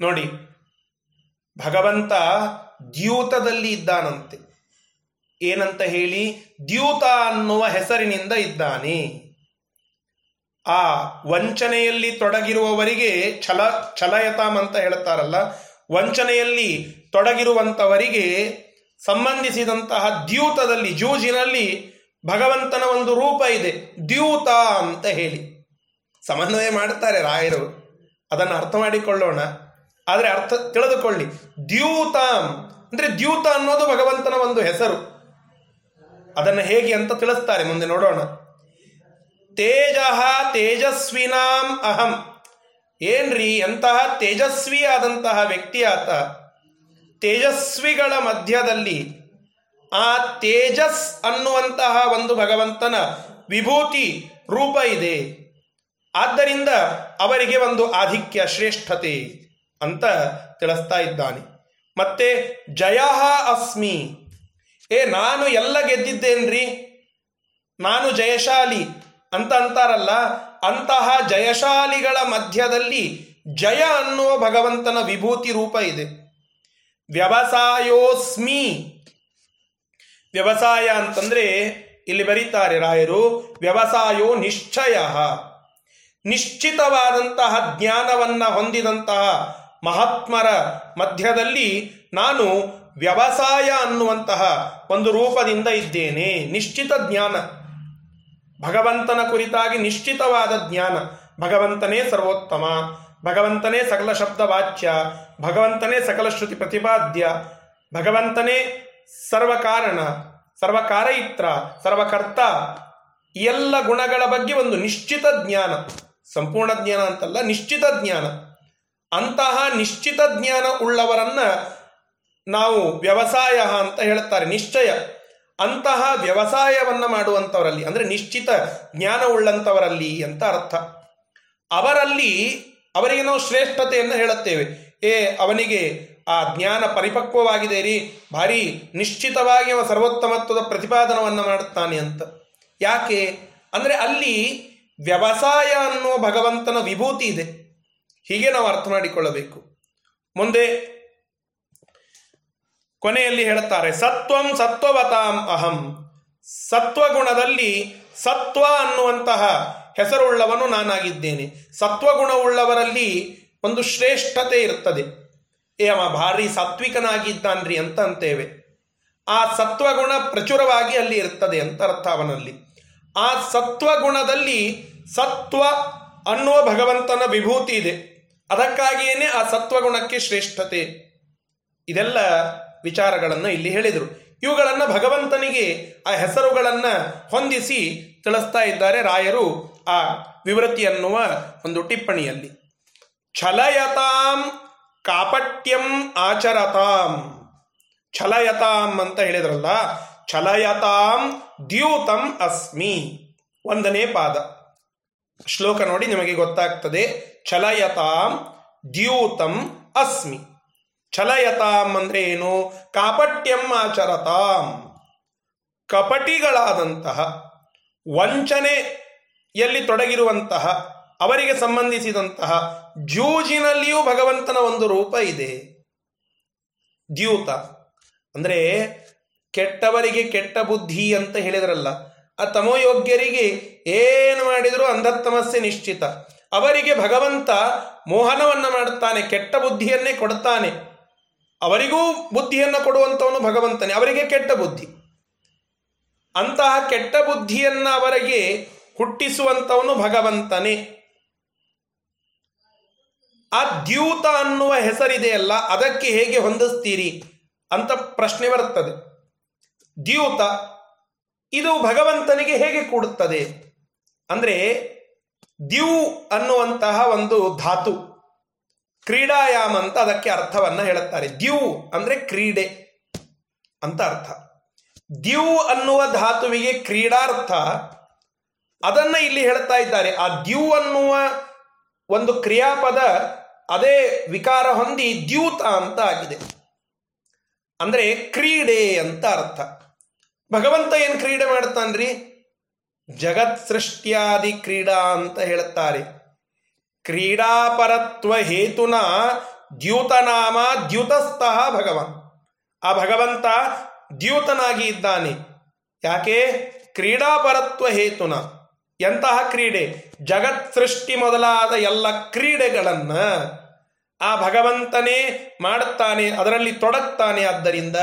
ನೋಡಿ, ಭಗವಂತ ದ್ಯೂತದಲ್ಲಿ ಇದ್ದಾನಂತೆ. ಏನಂತ ಹೇಳಿ, ದ್ಯೂತ ಅನ್ನುವ ಹೆಸರಿನಿಂದ ಇದ್ದಾನೆ. ಆ ವಂಚನೆಯಲ್ಲಿ ತೊಡಗಿರುವವರಿಗೆ ಛಲ, ಛಲಯತಾಮ್ ಅಂತ ಹೇಳ್ತಾರಲ್ಲ, ವಂಚನೆಯಲ್ಲಿ ತೊಡಗಿರುವಂತವರಿಗೆ ಸಂಬಂಧಿಸಿದಂತಹ ದ್ಯೂತದಲ್ಲಿ, ಜೂಜಿನಲ್ಲಿ ಭಗವಂತನ ಒಂದು ರೂಪ ಇದೆ, ದ್ಯೂತ ಅಂತ ಹೇಳಿ. ಸಮನ್ವಯ ಮಾಡ್ತಾರೆ ರಾಯರು. ಅದನ್ನು ಅರ್ಥ ಮಾಡಿಕೊಳ್ಳೋಣ. ಆದರೆ ಅರ್ಥ ತಿಳಿದುಕೊಳ್ಳಿ. ದ್ಯೂತ ಅಂದರೆ ದ್ಯೂತ ಅನ್ನೋದು ಭಗವಂತನ ಒಂದು ಹೆಸರು. ಅದನ್ನು ಹೇಗೆ ಅಂತ ತಿಳಿಸ್ತಾರೆ, ಮುಂದೆ ನೋಡೋಣ. ತೇಜ ತೇಜಸ್ವಿನಾಂ ಅಹಂ. ಏನ್ರಿ ಎಂತಹ ತೇಜಸ್ವಿ ಆದಂತಹ ವ್ಯಕ್ತಿ ಆತ? ತೇಜಸ್ವಿಗಳ ಮಧ್ಯದಲ್ಲಿ ಆ ತೇಜಸ್ ಅನ್ನುವಂತಹ ಒಂದು ಭಗವಂತನ ವಿಭೂತಿ ರೂಪ ಇದೆ. ಆದ್ದರಿಂದ ಅವರಿಗೆ ಒಂದು ಆಧಿಕ್ಯ ಶ್ರೇಷ್ಠತೆ ಅಂತ ತಿಳಿಸ್ತಾ ಇದ್ದಾನೆ. ಮತ್ತೆ ಜಯ ಅಸ್ಮಿ. ಏ, ನಾನು ಎಲ್ಲ ಗೆದ್ದಿದ್ದೇನ್ರಿ? ನಾನು ಜಯಶಾಲಿ ಅಂತ ಅಂತಾರಲ್ಲ, ಅಂತಹ ಜಯಶಾಲಿಗಳ ಮಧ್ಯದಲ್ಲಿ ಜಯ ಅನ್ನುವ ಭಗವಂತನ ವಿಭೂತಿ ರೂಪ ಇದೆ. ವ್ಯವಸಾಯೋಸ್ಮಿ. ವ್ಯವಸಾಯ ಅಂತಂದ್ರೆ ಇಲ್ಲಿ ಬರೀತಾರೆ ರಾಯರು, ವ್ಯವಸಾಯೋ ನಿಶ್ಚಯ. ನಿಶ್ಚಿತವಾದಂತಹ ಜ್ಞಾನವನ್ನ ಹೊಂದಿದಂತಹ ಮಹಾತ್ಮರ ಮಧ್ಯದಲ್ಲಿ ನಾನು ವ್ಯವಸಾಯ ಅನ್ನುವಂತಹ ಒಂದು ರೂಪದಿಂದ ಇದ್ದೇನೆ. ನಿಶ್ಚಿತ ಜ್ಞಾನ. ಭಗವಂತನ ಕುರಿತಾಗಿ ನಿಶ್ಚಿತವಾದ ಜ್ಞಾನ. ಭಗವಂತನೇ ಸರ್ವೋತ್ತಮ. ಭಗವಂತನೇ ಸಕಲ ಶಬ್ದ ವಾಚ್ಯ. ಭಗವಂತನೇ ಸಕಲ ಶ್ರುತಿ ಪ್ರತಿಪಾದ್ಯ. ಭಗವಂತನೇ ಸರ್ವಕಾರಣ, ಸರ್ವಕಾರಯಿತ್ರ, ಸರ್ವಕರ್ತ. ಎಲ್ಲ ಗುಣಗಳ ಬಗ್ಗೆ ಒಂದು ನಿಶ್ಚಿತ ಜ್ಞಾನ. ಸಂಪೂರ್ಣ ಜ್ಞಾನ ಅಂತಲ್ಲ, ನಿಶ್ಚಿತ ಜ್ಞಾನ. ಅಂತಹ ನಿಶ್ಚಿತ ಜ್ಞಾನ ಉಳ್ಳವರನ್ನ ನಾವು ವ್ಯವಸಾಯ ಅಂತ ಹೇಳುತ್ತಾರೆ, ನಿಶ್ಚಯ. ಅಂತಹ ವ್ಯವಸಾಯವನ್ನು ಮಾಡುವಂಥವರಲ್ಲಿ, ಅಂದರೆ ನಿಶ್ಚಿತ ಜ್ಞಾನ ಉಳ್ಳಂಥವರಲ್ಲಿ ಅಂತ ಅರ್ಥ. ಅವರಲ್ಲಿ ಅವರಿಗೆ ನಾವು ಶ್ರೇಷ್ಠತೆಯನ್ನು ಹೇಳುತ್ತೇವೆ. ಏ, ಅವನಿಗೆ ಆ ಜ್ಞಾನ ಪರಿಪಕ್ವವಾಗಿದೆ ರೀ ಭಾರಿ ನಿಶ್ಚಿತವಾಗಿ ಅವ ಸರ್ವೋತ್ತಮತ್ವದ ಪ್ರತಿಪಾದನವನ್ನು ಮಾಡುತ್ತಾನೆ ಅಂತ. ಯಾಕೆ? ಅಂದರೆ ಅಲ್ಲಿ ವ್ಯವಸಾಯ ಅನ್ನೋ ಭಗವಂತನ ವಿಭೂತಿ ಇದೆ. ಹೀಗೆ ನಾವು ಅರ್ಥ ಮಾಡಿಕೊಳ್ಳಬೇಕು. ಮುಂದೆ ಕೊನೆಯಲ್ಲಿ ಹೇಳುತ್ತಾರೆ, ಸತ್ವಂ ಸತ್ವವತಾಂ ಅಹಂ. ಸತ್ವಗುಣದಲ್ಲಿ ಸತ್ವ ಅನ್ನುವಂತಹ ಹೆಸರುಳ್ಳವನು ನಾನಾಗಿದ್ದೇನೆ. ಸತ್ವಗುಣವುಳ್ಳವರಲ್ಲಿ ಒಂದು ಶ್ರೇಷ್ಠತೆ ಇರುತ್ತದೆ ಏ, ಅವ ಭಾರಿ ಸಾತ್ವಿಕನಾಗಿದ್ದಾನ್ರಿ ಅಂತ ಅಂತೇವೆ ಆ ಸತ್ವಗುಣ ಪ್ರಚುರವಾಗಿ ಅಲ್ಲಿ ಇರ್ತದೆ ಅಂತ ಅರ್ಥ ಅವನಲ್ಲಿ. ಆ ಸತ್ವಗುಣದಲ್ಲಿ ಸತ್ವ ಅನ್ನುವ ಭಗವಂತನ ವಿಭೂತಿ ಇದೆ. ಅದಕ್ಕಾಗಿಯೇನೆ ಆ ಸತ್ವಗುಣಕ್ಕೆ ಶ್ರೇಷ್ಠತೆ. ಇದೆಲ್ಲ ವಿಚಾರಗಳನ್ನು ಇಲ್ಲಿ ಹೇಳಿದರು. ಇವುಗಳನ್ನು ಭಗವಂತನಿಗೆ ಆ ಹೆಸರುಗಳನ್ನು ಹೊಂದಿಸಿ ತಿಳಿಸ್ತಾ ಇದ್ದಾರೆ ರಾಯರು ಆ ವಿವೃತಿ ಅನ್ನುವ ಒಂದು ಟಿಪ್ಪಣಿಯಲ್ಲಿ. ಛಲಯತಾಂ ಕಾಪಟ್ಯಂ ಆಚರತಾಂ. ಛಲಯತಾಂ ಅಂತ ಹೇಳಿದ್ರಲ್ಲ, ಛಲಯತಾಂ ದ್ಯೂತಂ ಅಸ್ಮಿ. ಒಂದನೇ ಪಾದ. ಶ್ಲೋಕ ನೋಡಿ ನಿಮಗೆ ಗೊತ್ತಾಗ್ತದೆ. ಛಲಯತಾಂ ದ್ಯೂತಂ ಅಸ್ಮಿ. ಛಲಯತಾಂ ಅಂದ್ರೆ ಏನು? ಕಾಪಟ್ಯಂ ಆಚರತಾಂ. ಕಪಟಿಗಳಾದಂತಹ, ವಂಚನೆಯಲ್ಲಿ ತೊಡಗಿರುವಂತಹ ಅವರಿಗೆ ಸಂಬಂಧಿಸಿದಂತಹ ಜೂಜಿನಲ್ಲಿಯೂ ಭಗವಂತನ ಒಂದು ರೂಪ ಇದೆ. ದ್ಯೂತ. ಅಂದ್ರೆ ಕೆಟ್ಟವರಿಗೆ ಕೆಟ್ಟ ಬುದ್ಧಿ ಅಂತ ಹೇಳಿದ್ರಲ್ಲ, ಆ ತಮೋಯೋಗ್ಯರಿಗೆ ಏನು ಮಾಡಿದರೂ ಅಂಧತಮಸ್ಯೆ ನಿಶ್ಚಿತ. ಅವರಿಗೆ ಭಗವಂತ ಮೋಹನವನ್ನ ಮಾಡುತ್ತಾನೆ, ಕೆಟ್ಟ ಬುದ್ಧಿಯನ್ನೇ ಕೊಡುತ್ತಾನೆ ಅವರಿಗೂ ಬುದ್ಧಿಯನ್ನು ಕೊಡುವಂಥವನು ಭಗವಂತನೇ, ಅವರಿಗೆ ಕೆಟ್ಟ ಬುದ್ಧಿ. ಅಂತಹ ಕೆಟ್ಟ ಬುದ್ಧಿಯನ್ನ ಅವರಿಗೆ ಹುಟ್ಟಿಸುವಂಥವನು ಭಗವಂತನೇ. ಆ ದ್ಯೂತ ಅನ್ನುವ ಹೆಸರಿದೆಯಲ್ಲ, ಅದಕ್ಕೆ ಹೇಗೆ ಹೊಂದಿಸ್ತೀರಿ ಅಂತ ಪ್ರಶ್ನೆ ಬರುತ್ತದೆ. ದ್ಯೂತ ಇದು ಭಗವಂತನಿಗೆ ಹೇಗೆ ಕೂಡುತ್ತದೆ? ಅಂದರೆ ದ್ಯೂ ಅನ್ನುವಂತಹ ಒಂದು ಧಾತು, ಕ್ರೀಡಾಯಾಮ ಅಂತ ಅದಕ್ಕೆ ಅರ್ಥವನ್ನು ಹೇಳುತ್ತಾರೆ. ದ್ಯೂ ಅಂದರೆ ಕ್ರೀಡೆ ಅಂತ ಅರ್ಥ. ದ್ಯೂ ಅನ್ನುವ ಧಾತುವಿಗೆ ಕ್ರೀಡಾರ್ಥ, ಅದನ್ನ ಇಲ್ಲಿ ಹೇಳ್ತಾ ಇದ್ದಾರೆ. ಆ ದ್ಯೂ ಅನ್ನುವ ಒಂದು ಕ್ರಿಯಾಪದ ಅದೇ ವಿಕಾರ ಹೊಂದಿ ದ್ಯೂತ ಅಂತ ಆಗಿದೆ. ಅಂದರೆ ಕ್ರೀಡೆ ಅಂತ ಅರ್ಥ. ಭಗವಂತ ಏನು ಕ್ರೀಡೆ ಮಾಡ್ತಾನ್ರಿ? ಜಗತ್ ಸೃಷ್ಟಿಯಾದಿ ಕ್ರೀಡಾ ಅಂತ ಹೇಳುತ್ತಾರೆ. ಕ್ರೀಡಾಪರತ್ವ ಹೇತುನ ದ್ಯೂತನಾಮ ದ್ಯೂತಸ್ಥಃ ಭಗವಾನ್. ಆ ಭಗವಂತ ದ್ಯೂತನಾಗಿ ಇದ್ದಾನೆ. ಯಾಕೆ? ಕ್ರೀಡಾಪರತ್ವ ಹೇತುನ. ಎಂತಹ ಕ್ರೀಡೆ? ಜಗತ್ ಸೃಷ್ಟಿ ಮೊದಲಾದ ಎಲ್ಲ ಕ್ರೀಡೆಗಳನ್ನ ಆ ಭಗವಂತನೇ ಮಾಡುತ್ತಾನೆ, ಅದರಲ್ಲಿ ತೊಡಗ್ತಾನೆ. ಆದ್ದರಿಂದ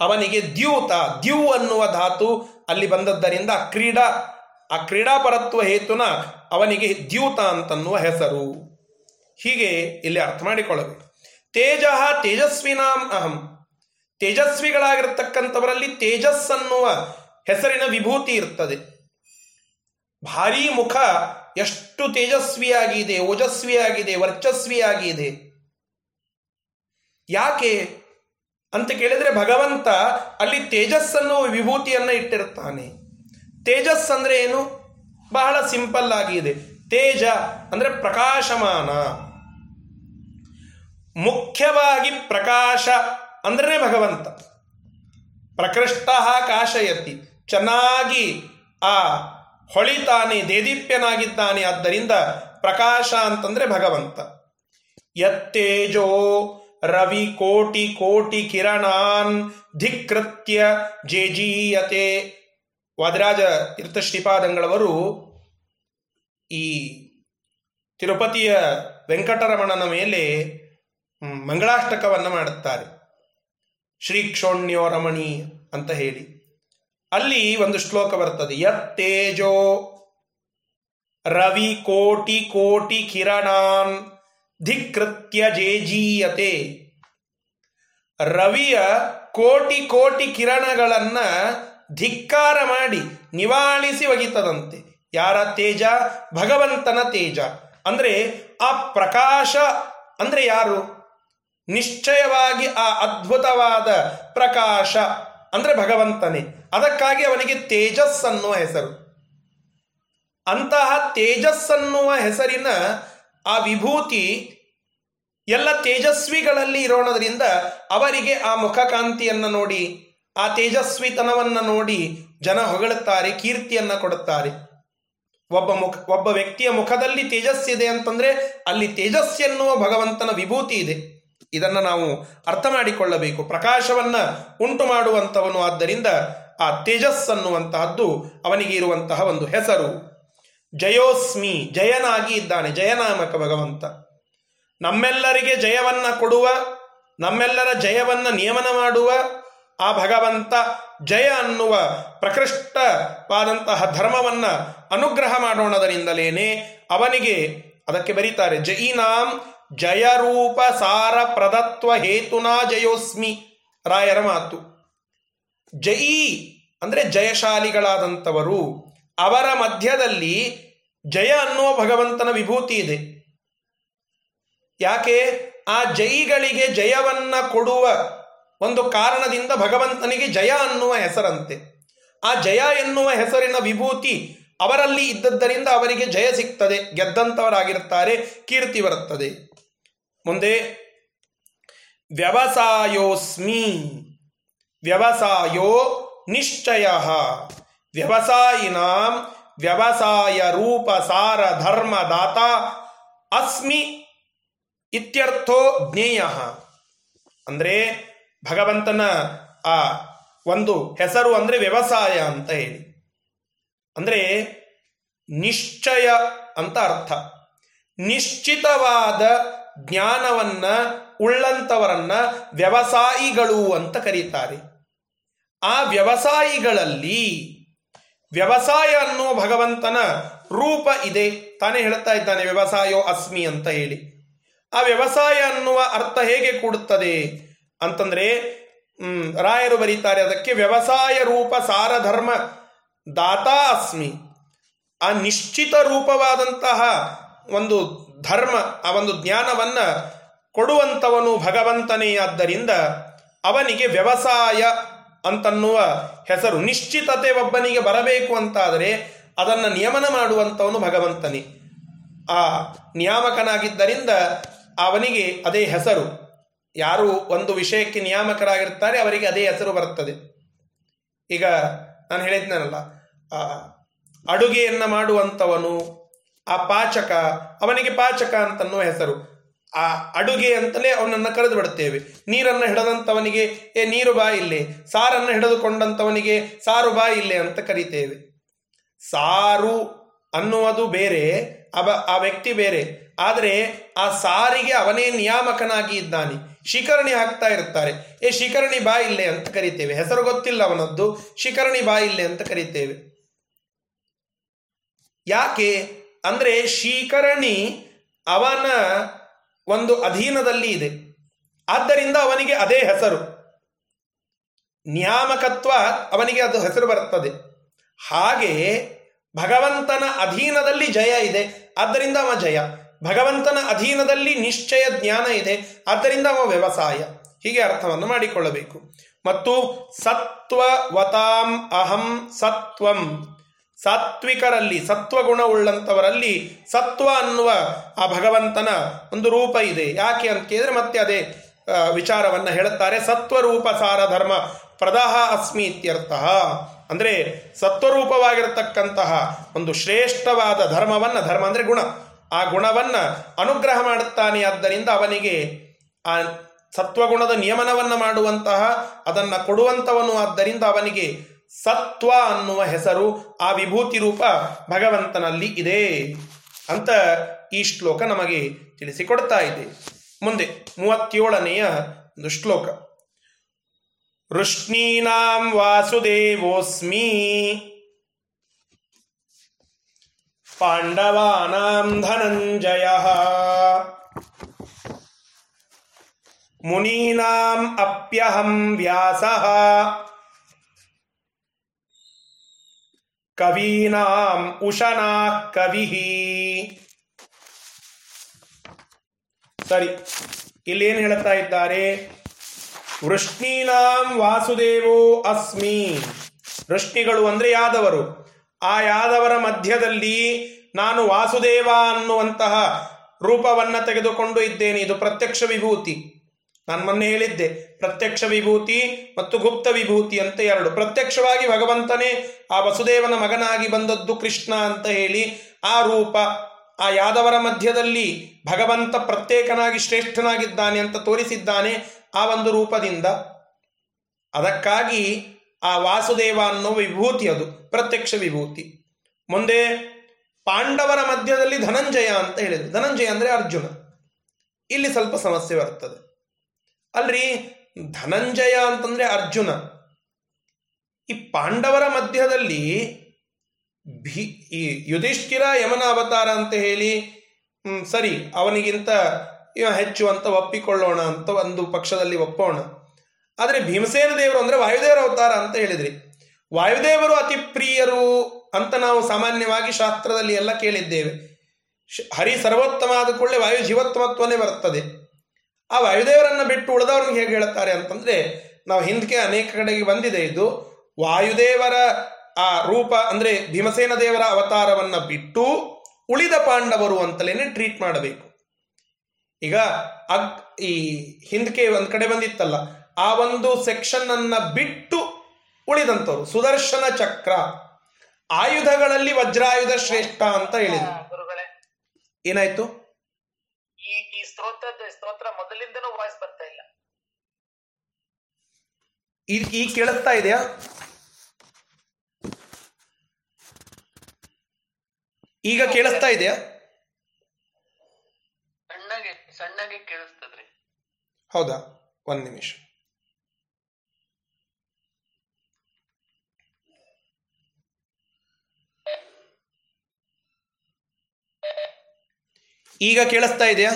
ಅವನಿಗೆ ದ್ಯೂತ, ದ್ಯೂ ಅನ್ನುವ ಧಾತು ಅಲ್ಲಿ ಬಂದದ್ದರಿಂದ ಕ್ರೀಡಾ, ಆ ಕ್ರೀಡಾಪರತ್ವ ಹೇತುನ ಅವನಿಗೆ ದ್ಯೂತ ಅಂತನ್ನುವ ಹೆಸರು. ಹೀಗೆ ಇಲ್ಲಿ ಅರ್ಥ ಮಾಡಿಕೊಳ್ಳಬೇಕು. ತೇಜ ತೇಜಸ್ವಿನಾಂ ಅಹಂ. ತೇಜಸ್ವಿಗಳಾಗಿರ್ತಕ್ಕಂಥವರಲ್ಲಿ ತೇಜಸ್ ಅನ್ನುವ ಹೆಸರಿನ ವಿಭೂತಿ ಇರ್ತದೆ. ಭಾರೀ ಮುಖ ಎಷ್ಟು ತೇಜಸ್ವಿಯಾಗಿದೆ, ಓಜಸ್ವಿಯಾಗಿದೆ, ವರ್ಚಸ್ವಿಯಾಗಿದೆ. ಯಾಕೆ ಅಂತ ಕೇಳಿದ್ರೆ ಭಗವಂತ ಅಲ್ಲಿ ತೇಜಸ್ಸನ್ನು, ವಿಭೂತಿಯನ್ನ ಇಟ್ಟಿರ್ತಾನೆ ತೇಜಸ್ ಅಂದ್ರೆ ಏನು? ಬಹಳ ಸಿಂಪಲ್ ಆಗಿದೆ. ತೇಜ ಅಂದ್ರೆ ಪ್ರಕಾಶಮಾನ. ಮುಖ್ಯವಾಗಿ ಪ್ರಕಾಶ ಅಂದ್ರೆ ಭಗವಂತ. ಪ್ರಕೃಷ್ಟ ಕಾಶಯತಿ. ಚೆನ್ನಾಗಿ ಆ ಹೊಳಿತಾನೆ, ದೇದೀಪ್ಯನಾಗಿದ್ದಾನೆ. ಆದ್ದರಿಂದ ಪ್ರಕಾಶ ಅಂತಂದ್ರೆ ಭಗವಂತ. ಯತ್ತೇಜೋ ರವಿ ಕೋಟಿ ಕೋಟಿ ಕಿರಣಾನ್ ಧಿಕೃತ್ಯ ಜೇಜೀಯತೆ. ವಾದರಾಜ ತೀರ್ಥ ಶ್ರೀಪಾದಂಗಳವರು ಈ ತಿರುಪತಿಯ ವೆಂಕಟರಮಣನ ಮೇಲೆ ಮಂಗಳಾಷ್ಟಕವನ್ನು ಮಾಡುತ್ತಾರೆ. ಶ್ರೀ ಕ್ಷೋಣ್ಯೋ ರಮಣಿ ಅಂತ ಹೇಳಿ. ಅಲ್ಲಿ ಒಂದು ಶ್ಲೋಕ ಬರ್ತದೆ. ಯತ್ತೇಜೋ ರವಿ ಕೋಟಿ ಕೋಟಿ ಕಿರಣಾನ್ ಧಿಕೃತ್ಯ ಜೇಜೀಯತೆ. ರವಿಯ ಕೋಟಿ ಕೋಟಿ ಕಿರಣಗಳನ್ನ ಧಿಕ್ಕಾರ ಮಾಡಿ ನಿವಾಳಿಸಿ ಒಗಿತದಂತೆ. ಯಾರ ತೇಜ? ಭಗವಂತನ ತೇಜ. ಅಂದ್ರೆ ಆ ಪ್ರಕಾಶ, ಅಂದ್ರೆ ಯಾರು? ನಿಶ್ಚಯವಾಗಿ ಆ ಅದ್ಭುತವಾದ ಪ್ರಕಾಶ. ಅಂದ್ರೆ ಭಗವಂತನೇ. ಅದಕ್ಕಾಗಿ ಅವನಿಗೆ ತೇಜಸ್ ಅನ್ನುವ ಹೆಸರು. ಅಂತಹ ತೇಜಸ್ ಅನ್ನುವ ಹೆಸರಿನ ಆ ವಿಭೂತಿ ಎಲ್ಲ ತೇಜಸ್ವಿಗಳಲ್ಲಿ ಇರೋಣದ್ರಿಂದ ಅವರಿಗೆ ಆ ಮುಖಕಾಂತಿಯನ್ನು ನೋಡಿ, ಆ ತೇಜಸ್ವಿತನವನ್ನು ನೋಡಿ ಜನ ಹೊಗಳುತ್ತಾರೆ, ಕೀರ್ತಿಯನ್ನ ಕೊಡುತ್ತಾರೆ. ಒಬ್ಬ ಮುಖ, ಒಬ್ಬ ವ್ಯಕ್ತಿಯ ಮುಖದಲ್ಲಿ ತೇಜಸ್ಸಿದೆ ಅಂತಂದ್ರೆ ಅಲ್ಲಿ ತೇಜಸ್ ಎನ್ನುವ ಭಗವಂತನ ವಿಭೂತಿ ಇದೆ. ಇದನ್ನು ನಾವು ಅರ್ಥ ಮಾಡಿಕೊಳ್ಳಬೇಕು. ಪ್ರಕಾಶವನ್ನ ಉಂಟು ಮಾಡುವಂಥವನು ಆದ್ದರಿಂದ ಆ ತೇಜಸ್ ಅನ್ನುವಂತಹದ್ದು ಅವನಿಗೆ ಇರುವಂತಹ ಒಂದು ಹೆಸರು. ಜಯೋಸ್ಮಿ, ಜಯನಾಗಿ ಇದ್ದಾನೆ, ಜಯನಾಮಕ ಭಗವಂತ. ನಮ್ಮೆಲ್ಲರಿಗೆ ಜಯವನ್ನ ಕೊಡುವ, ನಮ್ಮೆಲ್ಲರ ಜಯವನ್ನ ನಿಯಮನ ಮಾಡುವ ಆ ಭಗವಂತ ಜಯ ಅನ್ನುವ ಪ್ರಕೃಷ್ಟವಾದಂತಹ ಧರ್ಮವನ್ನ ಅನುಗ್ರಹ ಮಾಡೋಣದರಿಂದಲೇನೆ ಅವನಿಗೆ ಅದಕ್ಕೆ ಬರೀತಾರೆ, ಜಯಿನಾಂ ಜಯರೂಪ ಸಾರ ಪ್ರದತ್ವ ಹೇತುನಾ ಜಯೋಸ್ಮಿ. ರಾಯರ ಮಾತು. ಜಯಿ ಅಂದ್ರೆ ಜಯಶಾಲಿಗಳಾದಂಥವರು, ಅವರ ಮಧ್ಯದಲ್ಲಿ ಜಯ ಅನ್ನುವ ಭಗವಂತನ ವಿಭೂತಿ ಇದೆ. ಯಾಕೆ? ಆ ಜೈಗಳಿಗೆ ಜಯವನ್ನ ಕೊಡುವ ಒಂದು ಕಾರಣದಿಂದ ಭಗವಂತನಿಗೆ ಜಯ ಅನ್ನುವ ಹೆಸರಂತೆ. ಆ ಜಯ ಎನ್ನುವ ಹೆಸರಿನ ವಿಭೂತಿ ಅವರಲ್ಲಿ ಇದ್ದದ್ದರಿಂದ ಅವರಿಗೆ ಜಯ ಸಿಗ್ತದೆ. ಗೆದ್ದಂಥವರಾಗಿರುತ್ತಾರೆ ಕೀರ್ತಿ ಬರುತ್ತದೆ. ಮುಂದೆ, ವ್ಯವಸಾಯೋಸ್ಮಿ, ವ್ಯವಸಾಯೋ ನಿಶ್ಚಯ, ವ್ಯವಸಾಯಿನಾಂ ವ್ಯವಸಾಯ ರೂಪ ಸಾರ ಧರ್ಮ ದಾತ ಅಸ್ಮಿ ಇತ್ಯರ್ಥೋ ಜ್ಞೇಯ. ಅಂದರೆ ಭಗವಂತನ ಆ ಒಂದು ಹೆಸರು ಅಂದರೆ ವ್ಯವಸಾಯ ಅಂತ ಹೇಳಿ. ಅಂದರೆ ನಿಶ್ಚಯ ಅಂತ ಅರ್ಥ. ನಿಶ್ಚಿತವಾದ ಜ್ಞಾನವನ್ನ ಉಳ್ಳಂತವರನ್ನ ವ್ಯವಸಾಯಿಗಳು ಅಂತ ಕರೀತಾರೆ. ಆ ವ್ಯವಸಾಯಿಗಳಲ್ಲಿ ವ್ಯವಸಾಯ ಅನ್ನುವ ಭಗವಂತನ ರೂಪ ಇದೆ. ತಾನೇ ಹೇಳ್ತಾ ಇದ್ದಾನೆ, ವ್ಯವಸಾಯೋ ಅಸ್ಮಿ ಅಂತ ಹೇಳಿ. ಆ ವ್ಯವಸಾಯ ಅನ್ನುವ ಅರ್ಥ ಹೇಗೆ ಕೂಡುತ್ತದೆ ಅಂತಂದ್ರೆ ರಾಯರು ಬರೀತಾರೆ, ಅದಕ್ಕೆ ವ್ಯವಸಾಯ ರೂಪ ಸಾರಧರ್ಮ, ದಾತಾ ಅಸ್ಮಿ. ಆ ನಿಶ್ಚಿತ ರೂಪವಾದಂತಹ ಒಂದು ಧರ್ಮ ಆ ಒಂದು ಜ್ಞಾನವನ್ನು ಕೊಡುವಂಥವನು ಭಗವಂತನೇ. ಆದ್ದರಿಂದ ಅವನಿಗೆ ವ್ಯವಸಾಯ ಅಂತನ್ನುವ ಹೆಸರು, ನಿಶ್ಚಿತತೆ ಒಬ್ಬನಿಗೆ ಬರಬೇಕು ಅಂತಾದರೆ ಅದನ್ನು ನಿಯಮನ ಮಾಡುವಂಥವನು ಭಗವಂತನೇ. ಆ ನಿಯಾಮಕನಾಗಿದ್ದರಿಂದ ಅವನಿಗೆ ಅದೇ ಹೆಸರು. ಯಾರು ಒಂದು ವಿಷಯಕ್ಕೆ ನಿಯಾಮಕರಾಗಿರ್ತಾರೆ, ಅವರಿಗೆ ಅದೇ ಹೆಸರು ಬರುತ್ತದೆ. ಈಗ ನಾನು ಹೇಳಿದ್ನಲ್ಲ ಅಡುಗೆಯನ್ನು ಮಾಡುವಂಥವನು ಆ ಪಾಚಕ, ಅವನಿಗೆ ಪಾಚಕ ಅಂತನ್ನುವ ಹೆಸರು. ಆ ಅಡುಗೆ ಅಂತಲೇ ಅವನನ್ನು ಕರೆದು ಬಿಡುತ್ತೇವೆ ನೀರನ್ನು ಹಿಡದಂಥವನಿಗೆ ಏ, ನೀರು ಬಾ ಇಲ್ಲೇ. ಸಾರನ್ನು ಹಿಡಿದುಕೊಂಡಂಥವನಿಗೆ ಸಾರು ಬಾ ಇಲ್ಲೇ ಅಂತ ಕರೀತೇವೆ. ಸಾರು ಅನ್ನುವುದು ಬೇರೆ, ಅವ, ಆ ವ್ಯಕ್ತಿ ಬೇರೆ. ಆದರೆ ಆ ಸಾರಿಗೆ ಅವನೇ ನಿಯಾಮಕನಾಗಿ ಇದ್ದಾನೆ. ಶಿಖರಣಿ ಹಾಕ್ತಾ ಇರ್ತಾರೆ ಏ, ಶಿಖರಣಿ ಬಾ ಇಲ್ಲೇ ಅಂತ ಕರಿತೇವೆ. ಹೆಸರು ಗೊತ್ತಿಲ್ಲ ಅವನದ್ದು. ಶಿಖರಣಿ ಬಾ ಇಲ್ಲೇ ಅಂತ ಕರಿತೇವೆ. ಯಾಕೆ? ಅಂದ್ರೆ ಶೀಕರಣಿ ಅವನ ಒಂದು ಅಧೀನದಲ್ಲಿ ಇದೆ. ಆದ್ದರಿಂದ ಅವನಿಗೆ ಅದೇ ಹೆಸರು. ನಿಯಾಮಕತ್ವ ಅವನಿಗೆ ಅದು ಹೆಸರು ಬರುತ್ತದೆ ಹಾಗೆ ಭಗವಂತನ ಅಧೀನದಲ್ಲಿ ಜಯ ಇದೆ. ಆದ್ದರಿಂದ ಅವ ಜಯ. ಭಗವಂತನ ಅಧೀನದಲ್ಲಿ ನಿಶ್ಚಯ ಜ್ಞಾನ ಇದೆ. ಆದ್ದರಿಂದ ಅವ ವ್ಯವಸಾಯ. ಹೀಗೆ ಅರ್ಥವನ್ನು ಮಾಡಿಕೊಳ್ಳಬೇಕು. ಮತ್ತು ಸತ್ವವತಾಂ ಅಹಂ ಸತ್ವಂ ಸಾತ್ವಿಕರಲ್ಲಿ ಸತ್ವಗುಣವುಳ್ಳಂಥವರಲ್ಲಿ ಸತ್ವ ಅನ್ನುವ ಆ ಭಗವಂತನ ಒಂದು ರೂಪ ಇದೆ. ಯಾಕೆ ಅಂತ ಕೇಳಿದ್ರೆ ಮತ್ತೆ ಅದೇ ವಿಚಾರವನ್ನು ಹೇಳುತ್ತಾರೆ. ಸತ್ವರೂಪ ಸಾರ ಧರ್ಮ ಪ್ರದಹ ಅಸ್ಮಿ ಇತ್ಯರ್ಥ. ಅಂದರೆ ಸತ್ವರೂಪವಾಗಿರತಕ್ಕಂತಹ ಒಂದು ಶ್ರೇಷ್ಠವಾದ ಧರ್ಮವನ್ನು, ಧರ್ಮ ಅಂದರೆ ಗುಣ, ಆ ಗುಣವನ್ನು ಅನುಗ್ರಹ ಮಾಡುತ್ತಾನೆ. ಆದ್ದರಿಂದ ಅವನಿಗೆ ಆ ಸತ್ವಗುಣದ ನಿಯಮನವನ್ನು ಮಾಡುವಂತಹ, ಅದನ್ನು ಕೊಡುವಂಥವನು. ಆದ್ದರಿಂದ ಅವನಿಗೆ ಸತ್ವ ಅನ್ನುವ ಹೆಸರು ಆ ವಿಭೂತಿ ರೂಪ ಭಗವಂತನಲ್ಲಿ ಇದೆ ಅಂತ ಈ ಶ್ಲೋಕ ನಮಗೆ ತಿಳಿಸಿಕೊಡ್ತಾ ಇದೆ. ಮುಂದೆ ಮೂವತ್ತೇಳನೆಯ ಒಂದು ಶ್ಲೋಕ. ವೃಷ್ಣೀನಾಂ ವಾಸುದೇವೋಸ್ಮಿ ಪಾಂಡವಾನಾಂ ಧನಂಜಯ ಮುನೀನಾಂ ಅಪ್ಯಹಂ ವ್ಯಾಸ ಕವೀನಾಂ ಉಶನಾ ಕವಿಹಿ ಸರಿ, ಇಲ್ಲೇನು ಹೇಳ್ತಾ ಇದ್ದಾರೆ? ವೃಷ್ಣೀನಾಂ ವಾಸುದೇವೋ ಅಸ್ಮಿ. ವೃಷ್ಣಿಗಳು ಅಂದ್ರೆ ಯಾದವರು? ಆ ಯಾದವರ ಮಧ್ಯದಲ್ಲಿ ನಾನು ವಾಸುದೇವ ಅನ್ನುವಂತಹ ರೂಪವನ್ನ ತೆಗೆದುಕೊಂಡು ಇದ್ದೇನೆ. ಇದು ಪ್ರತ್ಯಕ್ಷ ವಿಭೂತಿ. ನಾನು ಮೊನ್ನೆ ಹೇಳಿದ್ದೆ, ಪ್ರತ್ಯಕ್ಷ ವಿಭೂತಿ ಮತ್ತು ಗುಪ್ತ ವಿಭೂತಿ ಅಂತ ಎರಡು. ಪ್ರತ್ಯಕ್ಷವಾಗಿ ಭಗವಂತನೇ ಆ ವಸುದೇವನ ಮಗನಾಗಿ ಬಂದದ್ದು ಕೃಷ್ಣ ಅಂತ ಹೇಳಿ ಆ ರೂಪ ಆ ಯಾದವರ ಮಧ್ಯದಲ್ಲಿ ಭಗವಂತ ಪ್ರತ್ಯೇಕನಾಗಿ ಶ್ರೇಷ್ಠನಾಗಿದ್ದಾನೆ ಅಂತ ತೋರಿಸಿದ್ದಾನೆ ಆ ಒಂದು ರೂಪದಿಂದ. ಅದಕ್ಕಾಗಿ ಆ ವಾಸುದೇವ ಅನ್ನೋ ವಿಭೂತಿ ಅದು, ಪ್ರತ್ಯಕ್ಷ ವಿಭೂತಿ. ಮುಂದೆ ಪಾಂಡವರ ಮಧ್ಯದಲ್ಲಿ ಧನಂಜಯ ಅಂತ ಹೇಳಿದ್ರು. ಧನಂಜಯ ಅಂದ್ರೆ ಅರ್ಜುನ. ಇಲ್ಲಿ ಸ್ವಲ್ಪ ಸಮಸ್ಯೆ ಬರ್ತದೆ. ಅಲ್ರಿ, ಧನಂಜಯ ಅಂತಂದ್ರೆ ಅರ್ಜುನ. ಈ ಪಾಂಡವರ ಮಧ್ಯದಲ್ಲಿ ಭೀ, ಈ ಯುಧಿಷ್ಠಿರ ಯಮನ ಅವತಾರ ಅಂತ ಹೇಳಿ ಸರಿ, ಅವನಿಗಿಂತ ಹೆಚ್ಚು ಅಂತ ಒಪ್ಪಿಕೊಳ್ಳೋಣ ಅಂತ ಒಂದು ಪಕ್ಷದಲ್ಲಿ ಒಪ್ಪೋಣ. ಆದರೆ ಭೀಮಸೇನ ದೇವರು ಅಂದ್ರೆ ವಾಯುದೇವರ ಅವತಾರ ಅಂತ ಹೇಳಿದ್ರಿ. ವಾಯುದೇವರು ಅತಿ ಪ್ರಿಯರು ಅಂತ ನಾವು ಸಾಮಾನ್ಯವಾಗಿ ಶಾಸ್ತ್ರದಲ್ಲಿ ಎಲ್ಲ ಕೇಳಿದ್ದೇವೆ. ಹರಿ ಸರ್ವೋತ್ತಮ ಆದ ಕೂಡಲೇ ವಾಯು ಜೀವೋತ್ತಮತ್ವನೇ ಬರುತ್ತದೆ. ಆ ವಾಯುದೇವರನ್ನ ಬಿಟ್ಟು ಉಳಿದವ್ರನ್ನ ಹೇಗೆ ಹೇಳ್ತಾರೆ ಅಂತಂದ್ರೆ ನಾವು ಹಿಂದಕ್ಕೆ ಅನೇಕ ಕಡೆಗೆ ಬಂದಿದೆ ಇದು. ವಾಯುದೇವರ ಆ ರೂಪ ಅಂದ್ರೆ ಭೀಮಸೇನ ದೇವರ ಅವತಾರವನ್ನ ಬಿಟ್ಟು ಉಳಿದ ಪಾಂಡವರು ಅಂತಲೇನೆ ಟ್ರೀಟ್ ಮಾಡಬೇಕು. ಈಗ ಅಗ್ ಈ ಹಿಂದಕ್ಕೆ ಒಂದ್ ಕಡೆ ಬಂದಿತ್ತಲ್ಲ ಆ ಒಂದು ಸೆಕ್ಷನ್ ಅನ್ನ ಬಿಟ್ಟು ಉಳಿದಂತವ್ರು ಸುದರ್ಶನ ಚಕ್ರ. ಆಯುಧಗಳಲ್ಲಿ ವಜ್ರಾಯುಧ ಶ್ರೇಷ್ಠ ಅಂತ ಹೇಳಿದ್ರು. ಏನಾಯ್ತು? ಈ ಈ ಸ್ತೋತ್ರದ ಸ್ತೋತ್ರ ಮೊದಲಿಂದನೂ ವಾಯ್ಸ್ ಬರ್ತಾ ಇಲ್ಲ. ಈ ಈ ಕೇಳಿಸ್ತಾ ಇದೆಯಾ? ಈಗ ಕೇಳಿಸ್ತಾ ಇದೆಯಾ? ಸಣ್ಣಗೆ ಸಣ್ಣಗೆ ಕೇಳಿಸ್ತದ್ರಿ. ಹೌದಾ? ಒಂದ್ ನಿಮಿಷ. ಈಗ ಕೇಳಿಸ್ತಾ ಇದೆಯಾ?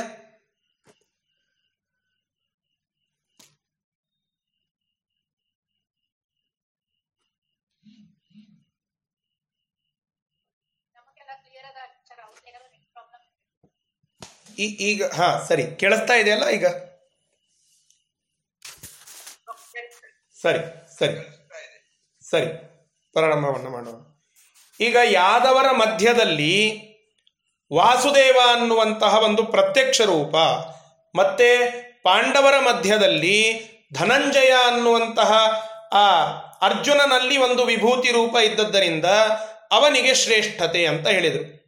ಈಗ, ಹಾ, ಸರಿ. ಕೇಳಿಸ್ತಾ ಇದೆಯಲ್ಲ ಈಗ? ಸರಿ ಸರಿ. ಸರಿ. ಪ್ರಾರಂಭವನ್ನು ಮಾಡೋಣ. ಈಗ ಯಾದವರ ಮಧ್ಯದಲ್ಲಿ ವಾಸುದೇವ ಅನ್ನುವಂತಹ ಒಂದು ಪ್ರತ್ಯಕ್ಷ ರೂಪ. ಮತ್ತೆ ಪಾಂಡವರ ಮಧ್ಯದಲ್ಲಿ ಧನಂಜಯ ಅನ್ನುವಂತಹ ಆ ಅರ್ಜುನನಲ್ಲಿ ಒಂದು ವಿಭೂತಿ ರೂಪ ಇದ್ದದ್ದರಿಂದ ಅವನಿಗೆ ಶ್ರೇಷ್ಠತೆ ಅಂತ ಹೇಳಿದರು.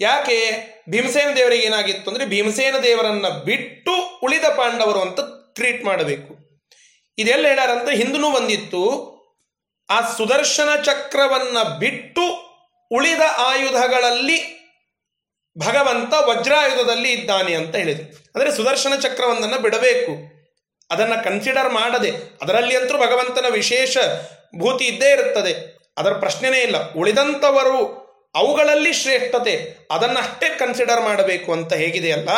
ಯಾಕೆ? ಭೀಮಸೇನ ದೇವರಿಗೆ ಏನಾಗಿತ್ತು ಅಂದರೆ ಭೀಮಸೇನ ದೇವರನ್ನ ಬಿಟ್ಟು ಉಳಿದ ಪಾಂಡವರು ಅಂತ ಟ್ರೀಟ್ ಮಾಡಬೇಕು. ಇದೆಲ್ಲ ಹೇಳಾರಂತ ಹಿಂದೂ ಬಂದಿತ್ತು. ಆ ಸುದರ್ಶನ ಚಕ್ರವನ್ನ ಬಿಟ್ಟು ಉಳಿದ ಆಯುಧಗಳಲ್ಲಿ ಭಗವಂತ ವಜ್ರಾಯುಧದಲ್ಲಿ ಇದ್ದಾನೆ ಅಂತ ಹೇಳಿದರು. ಅಂದರೆ ಸುದರ್ಶನ ಚಕ್ರವೊಂದನ್ನು ಬಿಡಬೇಕು. ಅದನ್ನು ಕನ್ಸಿಡರ್ ಮಾಡದೆ, ಅದರಲ್ಲಿ ಅಂತೂ ಭಗವಂತನ ವಿಶೇಷ ಭೂತಿ ಇದ್ದೇ ಇರುತ್ತದೆ. ಅದರ ಪ್ರಶ್ನೆನೇ ಇಲ್ಲ. ಉಳಿದಂಥವರು ಅವುಗಳಲ್ಲಿ ಶ್ರೇಷ್ಠತೆ, ಅದನ್ನಷ್ಟೇ ಕನ್ಸಿಡರ್ ಮಾಡಬೇಕು ಅಂತ ಹೇಗಿದೆಯಲ್ಲ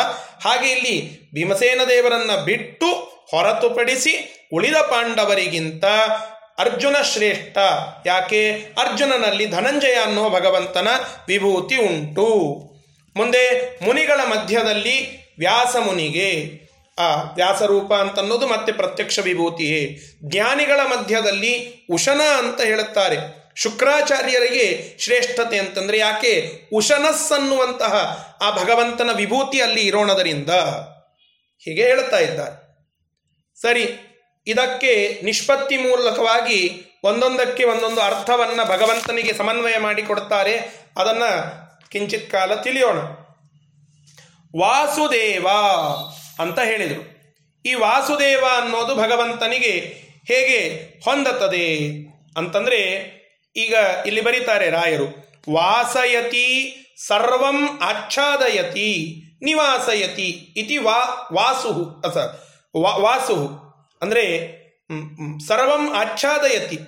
ಹಾಗೆ ಇಲ್ಲಿ ಭೀಮಸೇನ ದೇವರನ್ನ ಬಿಟ್ಟು ಹೊರತುಪಡಿಸಿ ಉಳಿದ ಪಾಂಡವರಿಗಿಂತ ಅರ್ಜುನ ಶ್ರೇಷ್ಠ. ಯಾಕೆ? ಅರ್ಜುನನಲ್ಲಿ ಧನಂಜಯ ಅನ್ನುವ ಭಗವಂತನ ವಿಭೂತಿ ಉಂಟು. ಮುಂದೆ ಮುನಿಗಳ ಮಧ್ಯದಲ್ಲಿ ವ್ಯಾಸ ಮುನಿಗೆ ಆ ವ್ಯಾಸರೂಪ ಅಂತನ್ನೋದು ಮತ್ತೆ ಪ್ರತ್ಯಕ್ಷ ವಿಭೂತಿಯೇ. ಜ್ಞಾನಿಗಳ ಮಧ್ಯದಲ್ಲಿ ಉಶನ ಅಂತ ಹೇಳುತ್ತಾರೆ. ಶುಕ್ರಾಚಾರ್ಯರಿಗೆ ಶ್ರೇಷ್ಠತೆ ಅಂತಂದರೆ ಯಾಕೆ? ಉಶನಸ್ ಅನ್ನುವಂತಹ ಆ ಭಗವಂತನ ವಿಭೂತಿ ಅಲ್ಲಿ ಇರೋಣದರಿಂದ. ಹೀಗೆ ಹೇಳುತ್ತಾ ಇದ್ದಾರೆ. ಸರಿ, ಇದಕ್ಕೆ ನಿಷ್ಪತ್ತಿ ಮೂಲಕವಾಗಿ ಒಂದೊಂದಕ್ಕೆ ಒಂದೊಂದು ಅರ್ಥವನ್ನು ಭಗವಂತನಿಗೆ ಸಮನ್ವಯ ಮಾಡಿಕೊಡ್ತಾರೆ. ಅದನ್ನ ಕಿಂಚಿತ್ ಕಾಲ ತಿಳಿಯೋಣ. ವಾಸುದೇವ ಅಂತ ಹೇಳಿದರು. ಈ ವಾಸುದೇವ ಅನ್ನೋದು ಭಗವಂತನಿಗೆ ಹೇಗೆ ಹೊಂದತ್ತದೆ ಅಂತಂದ್ರೆ ಈಗ ಇಲ್ಲಿ ಬರೀತಾರೆ ರಾಯರು, ವಾಸಯತಿ ಸರ್ವಂ ಆಚ್ಛಾದಯತಿ, ನಿವಾಸಯತಿ ಇತಿ ವಾ ವಾಸು ಅಸ ವಾಸು ಅಂದ್ರೆ ಸರ್ವಂ ಆಚ್ಛಾದಯತಿ,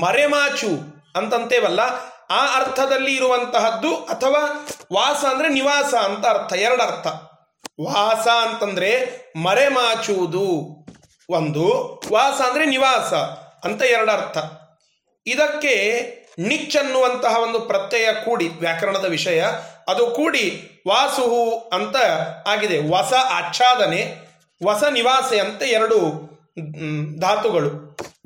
ಮರೆಮಾಚು ಅಂತಂತೇವಲ್ಲ ಆ ಅರ್ಥದಲ್ಲಿ ಇರುವಂತಹದ್ದು ಅಥವಾ ವಾಸ ಅಂದ್ರೆ ನಿವಾಸ ಅಂತ ಅರ್ಥ, ಎರಡರ್ಥ. ವಾಸ ಅಂತಂದ್ರೆ ಮರೆಮಾಚುವುದು ಒಂದು, ವಾಸ ಅಂದ್ರೆ ನಿವಾಸ ಅಂತ ಎರಡರ್ಥ. ಇದಕ್ಕೆ ನಿಚ್ ಅನ್ನುವಂತಹ ಒಂದು ಪ್ರತ್ಯಯ ಕೂಡಿ, ವ್ಯಾಕರಣದ ವಿಷಯ, ಅದು ಕೂಡಿ ವಾಸುಹು ಅಂತ ಆಗಿದೆ. ವಸ ಆಚ್ಛಾದನೆ, ವಸ ನಿವಾಸೆ ಅಂತ ಎರಡು ಧಾತುಗಳು.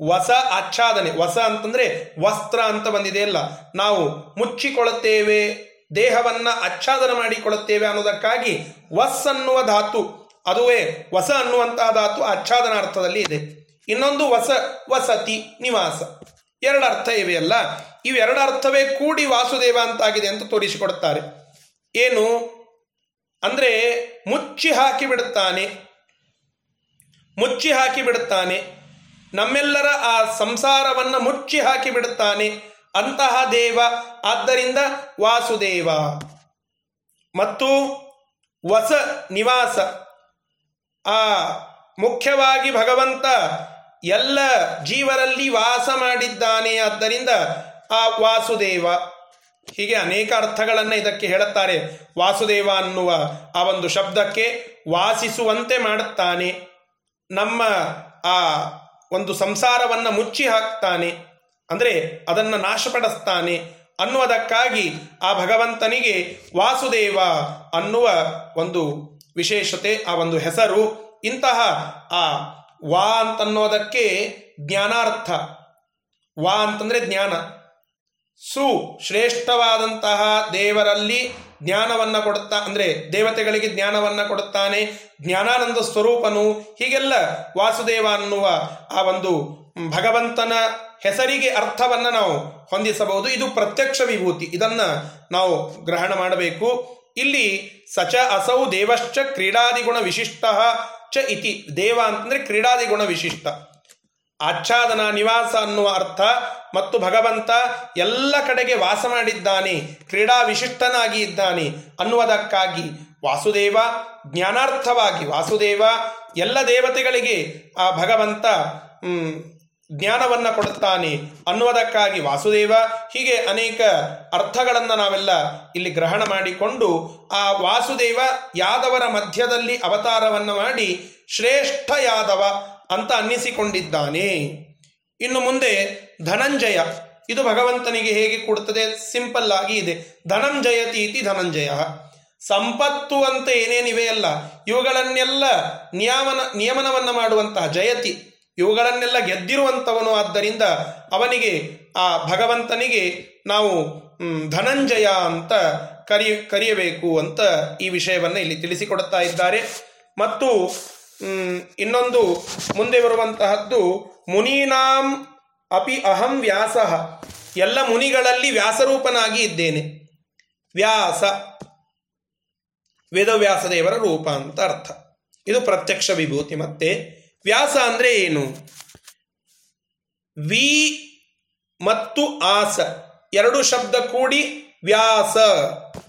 ವಸ ಆಚ್ಛಾದನೆ. ಹೊಸ ಅಂತಂದ್ರೆ ವಸ್ತ್ರ ಅಂತ ಬಂದಿದೆ ಅಲ್ಲ. ನಾವು ಮುಚ್ಚಿಕೊಳ್ಳುತ್ತೇವೆ, ದೇಹವನ್ನ ಆಚ್ಛಾದನ ಮಾಡಿಕೊಳ್ಳುತ್ತೇವೆ ಅನ್ನೋದಕ್ಕಾಗಿ ವಸ್ ಅನ್ನುವ ಧಾತು, ಅದುವೇ ಹೊಸ ಅನ್ನುವಂತಹ ಧಾತು ಆಚ್ಛಾದನ ಅರ್ಥದಲ್ಲಿ ಇದೆ. ಇನ್ನೊಂದು ವಸ, ವಸತಿ, ನಿವಾಸ. ಎರಡು ಅರ್ಥ ಇವೆಯಲ್ಲ ಇವೆರಡು ಅರ್ಥವೇ ಕೂಡಿ ವಾಸುದೇವ ಅಂತಾಗಿದೆ ಅಂತ ತೋರಿಸಿಕೊಡುತ್ತಾರೆ. ಏನು? ಅಂದ್ರೆ ಮುಚ್ಚಿ ಹಾಕಿ ಬಿಡುತ್ತಾನೆ. ಮುಚ್ಚಿ ಹಾಕಿ ಬಿಡುತ್ತಾನೆ. ನಮ್ಮೆಲ್ಲರ ಆ ಸಂಸಾರವನ್ನ ಮುಚ್ಚಿ ಹಾಕಿ ಬಿಡುತ್ತಾನೆ ಅಂತಹ ದೇವ. ಆದ್ದರಿಂದ ವಾಸುದೇವ. ಮತ್ತು ವಸ ನಿವಾಸ. ಆ ಮುಖ್ಯವಾಗಿ ಭಗವಂತ ಎಲ್ಲ ಜೀವರಲ್ಲಿ ವಾಸ ಮಾಡಿದ್ದಾನೆ. ಆದ್ದರಿಂದ ಆ ವಾಸುದೇವ. ಹೀಗೆ ಅನೇಕ ಅರ್ಥಗಳನ್ನು ಇದಕ್ಕೆ ಹೇಳುತ್ತಾರೆ. ವಾಸುದೇವ ಅನ್ನುವ ಆ ಒಂದು ಶಬ್ದಕ್ಕೆ ವಾಸಿಸುವಂತೆ ಮಾಡುತ್ತಾನೆ. ನಮ್ಮ ಆ ಒಂದು ಸಂಸಾರವನ್ನು ಮುಚ್ಚಿ ಹಾಕ್ತಾನೆ, ಅಂದರೆ ಅದನ್ನು ನಾಶಪಡಿಸ್ತಾನೆ ಅನ್ನುವುದಕ್ಕಾಗಿ ಆ ಭಗವಂತನಿಗೆ ವಾಸುದೇವ ಅನ್ನುವ ಒಂದು ವಿಶೇಷತೆ, ಆ ಒಂದು ಹೆಸರು, ಇಂತಹ ಆ ವಾ ಅಂತನ್ನೋದಕ್ಕೆ ಜ್ಞಾನಾರ್ಥ. ವಾ ಅಂತಂದರೆ ಜ್ಞಾನ. ಸು, ಶ್ರೇಷ್ಠವಾದಂತಹ ದೇವರಲ್ಲಿ ಜ್ಞಾನವನ್ನ ಕೊಡುತ್ತಾ, ಅಂದ್ರೆ ದೇವತೆಗಳಿಗೆ ಜ್ಞಾನವನ್ನ ಕೊಡುತ್ತಾನೆ, ಜ್ಞಾನಾನಂದ ಸ್ವರೂಪನು, ಹೀಗೆಲ್ಲ ವಾಸುದೇವ ಅನ್ನುವ ಆ ಒಂದು ಭಗವಂತನ ಹೆಸರಿಗೆ ಅರ್ಥವನ್ನ ನಾವು ಹೊಂದಿಸಬಹುದು. ಇದು ಪ್ರತ್ಯಕ್ಷ ವಿಭೂತಿ. ಇದನ್ನ ನಾವು ಗ್ರಹಣ ಮಾಡಬೇಕು. ಇಲ್ಲಿ ಸಚ ಅಸೌ ದೇವಶ್ಚ ಕ್ರೀಡಾದಿಗುಣ ವಿಶಿಷ್ಟ ಚ ಇತಿ. ದೇವ ಅಂತಂದ್ರೆ ಕ್ರೀಡಾದಿಗುಣ ವಿಶಿಷ್ಟ. ಆಚ್ಛಾದನ, ನಿವಾಸ ಅನ್ನುವ ಅರ್ಥ ಮತ್ತು ಭಗವಂತ ಎಲ್ಲ ಕಡೆಗೆ ವಾಸ ಮಾಡಿದ್ದಾನೆ, ಕ್ರೀಡಾ ವಿಶಿಷ್ಟನಾಗಿ ಇದ್ದಾನೆ ಅನ್ನುವುದಕ್ಕಾಗಿ. ವಾಸುದೇವ ಜ್ಞಾನಾರ್ಥವಾಗಿ, ವಾಸುದೇವ ಎಲ್ಲ ದೇವತೆಗಳಿಗೆ ಆ ಭಗವಂತ ಜ್ಞಾನವನ್ನು ಕೊಡುತ್ತಾನೆ ಅನ್ನುವುದಕ್ಕಾಗಿ. ವಾಸುದೇವ ಹೀಗೆ ಅನೇಕ ಅರ್ಥಗಳನ್ನು ನಾವೆಲ್ಲ ಇಲ್ಲಿ ಗ್ರಹಣ ಮಾಡಿಕೊಂಡು ಆ ವಾಸುದೇವ ಯಾದವರ ಮಧ್ಯದಲ್ಲಿ ಅವತಾರವನ್ನು ಮಾಡಿ ಶ್ರೇಷ್ಠ ಯಾದವ ಅಂತ ಅನ್ನಿಸಿಕೊಂಡಿದ್ದಾನೆ. ಇನ್ನು ಮುಂದೆ ಧನಂಜಯ, ಇದು ಭಗವಂತನಿಗೆ ಹೇಗೆ ಕೊಡುತ್ತದೆ? ಸಿಂಪಲ್ ಆಗಿ ಇದೆ. ಧನಂಜಯತಿ ಇತಿ ಧನಂಜಯ. ಸಂಪತ್ತು ಅಂತ ಏನೇನಿವೆಯಲ್ಲ ಇವುಗಳನ್ನೆಲ್ಲ ನಿಯಮನ ನಿಯಮನವನ್ನು ಮಾಡುವಂತಹ ಜಯತಿ. ಇವುಗಳನ್ನೆಲ್ಲ ಗೆದ್ದಿರುವಂಥವನು ಆದ್ದರಿಂದ ಅವನಿಗೆ, ಆ ಭಗವಂತನಿಗೆ ನಾವು ಧನಂಜಯ ಅಂತ ಕರಿ, ಕರೆಯಬೇಕು ಅಂತ ಈ ವಿಷಯವನ್ನು ಇಲ್ಲಿ ತಿಳಿಸಿಕೊಡುತ್ತಾ ಇದ್ದಾರೆ. ಮತ್ತು ಇನ್ನೊಂದು ಮುಂದೆ ಬರುವಂತಹದ್ದು ಮುನೀನಾಂ ಅಪಿ ಅಹಂ ವ್ಯಾಸ. ಎಲ್ಲ ಮುನಿಗಳಲ್ಲಿ ವ್ಯಾಸರೂಪನಾಗಿ ಇದ್ದೇನೆ. ವ್ಯಾಸ, ವೇದವ್ಯಾಸದೇವರ ರೂಪ ಅಂತ ಅರ್ಥ. ಇದು ಪ್ರತ್ಯಕ್ಷ ವಿಭೂತಿ ಮತ್ತೆ. ವ್ಯಾಸ ಅಂದ್ರೆ ಏನು? ವಿ ಮತ್ತು ಆಸ, ಎರಡು ಶಬ್ದ ಕೂಡಿ ವ್ಯಾಸ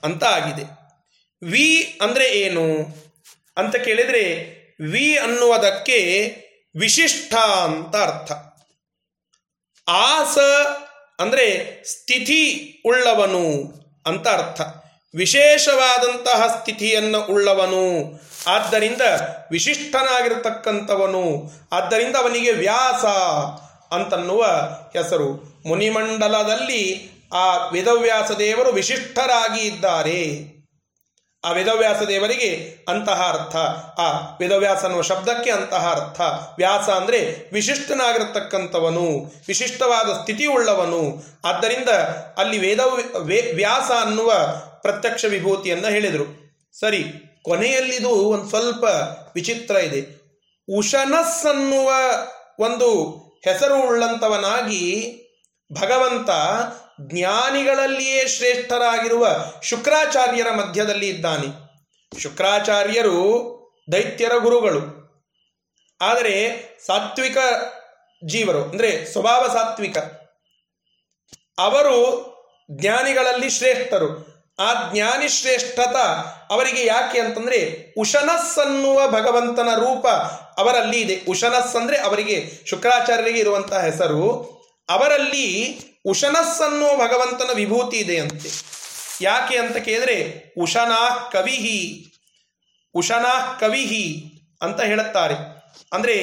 ಅಂತ ಆಗಿದೆ. ವಿ ಅಂದ್ರೆ ಏನು? ಅಂತ ಕೇಳಿದ್ರೆ ವಿ ಅನ್ನುವುದಕ್ಕೆ ವಿಶಿಷ್ಟ ಅಂತ ಅರ್ಥ. ಆಸ ಅಂದರೆ ಸ್ಥಿತಿ ಉಳ್ಳವನು ಅಂತ ಅರ್ಥ. ವಿಶೇಷವಾದಂತಹ ಸ್ಥಿತಿಯನ್ನು ಉಳ್ಳವನು. ಆದ್ದರಿಂದ ವಿಶಿಷ್ಟನಾಗಿರತಕ್ಕಂಥವನು. ಆದ್ದರಿಂದ ಅವನಿಗೆ ವ್ಯಾಸ ಅಂತನ್ನುವ ಹೆಸರು. ಮುನಿಮಂಡಲದಲ್ಲಿ ಆ ವೇದವ್ಯಾಸ ದೇವರು ವಿಶಿಷ್ಟರಾಗಿ ಇದ್ದಾರೆ. ಆ ವೇದವ್ಯಾಸ ದೇವರಿಗೆ ಅಂತಹ ಅರ್ಥ. ಆ ವೇದವ್ಯಾಸ ಅನ್ನುವ ಶಬ್ದಕ್ಕೆ ಅಂತಹ ಅರ್ಥ. ವ್ಯಾಸ ಅಂದರೆ ವಿಶಿಷ್ಟನಾಗಿರತಕ್ಕಂಥವನು, ವಿಶಿಷ್ಟವಾದ ಸ್ಥಿತಿ ಉಳ್ಳವನು ಆದ್ದರಿಂದ ಅಲ್ಲಿ ವೇದ ವ್ಯಾಸ ಅನ್ನುವ ಪ್ರತ್ಯಕ್ಷ ವಿಭೂತಿಯನ್ನು ಹೇಳಿದರು. ಸರಿ, ಕೊನೆಯಲ್ಲಿದು ಒಂದು ಸ್ವಲ್ಪ ವಿಚಿತ್ರ ಇದೆ. ಉಶನಸ್ ಅನ್ನುವ ಒಂದು ಹೆಸರು ಉಳ್ಳಂಥವನಾಗಿ ಭಗವಂತ ಜ್ಞಾನಿಗಳಲ್ಲಿಯೇ ಶ್ರೇಷ್ಠರಾಗಿರುವ ಶುಕ್ರಾಚಾರ್ಯರ ಮಧ್ಯದಲ್ಲಿ ಇದ್ದಾನೆ. ಶುಕ್ರಾಚಾರ್ಯರು ದೈತ್ಯರ ಗುರುಗಳು. ಆದರೆ ಸಾತ್ವಿಕ ಜೀವರು, ಅಂದರೆ ಸ್ವಭಾವ ಸಾತ್ವಿಕ. ಅವರು ಜ್ಞಾನಿಗಳಲ್ಲಿ ಶ್ರೇಷ್ಠರು. ಆ ಜ್ಞಾನಿ ಶ್ರೇಷ್ಠತ ಅವರಿಗೆ ಯಾಕೆ ಅಂತಂದ್ರೆ ಉಶನಸ್ ಅನ್ನುವ ಭಗವಂತನ ರೂಪ ಅವರಲ್ಲಿ ಇದೆ. ಉಶನಸ್ ಅಂದ್ರೆ ಅವರಿಗೆ ಶುಕ್ರಾಚಾರ್ಯರಿಗೆ ಇರುವಂತಹ ಹೆಸರು. ಅವರಲ್ಲಿ ಉಶನಸ್ ಅನ್ನುವ ಭಗವಂತನ ವಿಭೂತಿ ಇದೆ ಅಂತೆ ಯಾಕೆ ಅಂತ ಕೇಳಿದ್ರೆ ಉಶನಾ ಕವಿಹಿ ಉಶನಾ ಕವಿಹಿ ಅಂತ ಹೇಳುತ್ತಾರೆ. ಅಂದ್ರೆ,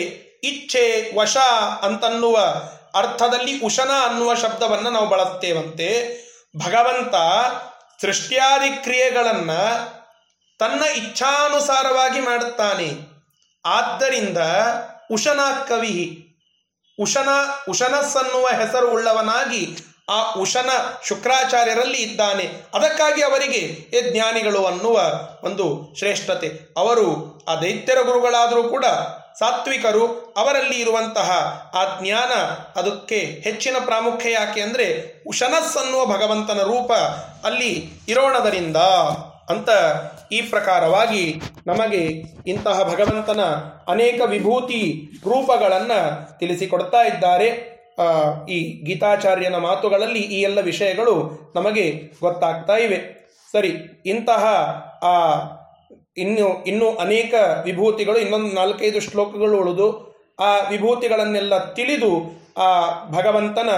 ಇಚ್ಛೆ, ವಶ ಅಂತನ್ನುವ ಅರ್ಥದಲ್ಲಿ ಉಶನ ಅನ್ನುವ ಶಬ್ದವನ್ನು ನಾವು ಬಳಸ್ತೇವಂತೆ. ಭಗವಂತ ಸೃಷ್ಟಿಯಾದಿ ಕ್ರಿಯೆಗಳನ್ನು ತನ್ನ ಇಚ್ಛಾನುಸಾರವಾಗಿ ಮಾಡುತ್ತಾನೆ. ಆದ್ದರಿಂದ ಉಶನ ಕವಿ ಉಶನ ಉಶನಸ್ ಅನ್ನುವ ಹೆಸರು ಉಳ್ಳವನಾಗಿ ಆ ಉಶನ ಶುಕ್ರಾಚಾರ್ಯರಲ್ಲಿ ಇದ್ದಾನೆ. ಅದಕ್ಕಾಗಿ ಅವರಿಗೆ ಎ ಜ್ಞಾನಿಗಳು ಅನ್ನುವ ಒಂದು ಶ್ರೇಷ್ಠತೆ. ಅವರು ಆ ದೈತ್ಯರ ಗುರುಗಳಾದರೂ ಕೂಡ ಸಾತ್ವಿಕರು. ಅವರಲ್ಲಿ ಇರುವಂತಹ ಆ ಜ್ಞಾನ ಅದಕ್ಕೆ ಹೆಚ್ಚಿನ ಪ್ರಾಮುಖ್ಯ ಯಾಕೆ ಅಂದರೆ ಉಶನಸ್ ಅನ್ನುವ ಭಗವಂತನ ರೂಪ ಅಲ್ಲಿ ಇರೋಣದರಿಂದ ಅಂತ ಈ ಪ್ರಕಾರವಾಗಿ ನಮಗೆ ಇಂತಹ ಭಗವಂತನ ಅನೇಕ ವಿಭೂತಿ ರೂಪಗಳನ್ನು ತಿಳಿಸಿಕೊಡ್ತಾ ಇದ್ದಾರೆ. ಈ ಗೀತಾಚಾರ್ಯನ ಮಾತುಗಳಲ್ಲಿ ಈ ಎಲ್ಲ ವಿಷಯಗಳು ನಮಗೆ ಗೊತ್ತಾಗ್ತಾ ಇವೆ. ಸರಿ, ಇಂತಹ, ಆ, ಇನ್ನು, ಇನ್ನೂ ಅನೇಕ ವಿಭೂತಿಗಳು, ಇನ್ನೊಂದು ನಾಲ್ಕೈದು ಶ್ಲೋಕಗಳು ಉಳಿದು ಆ ವಿಭೂತಿಗಳನ್ನೆಲ್ಲ ತಿಳಿದು ಆ ಭಗವಂತನ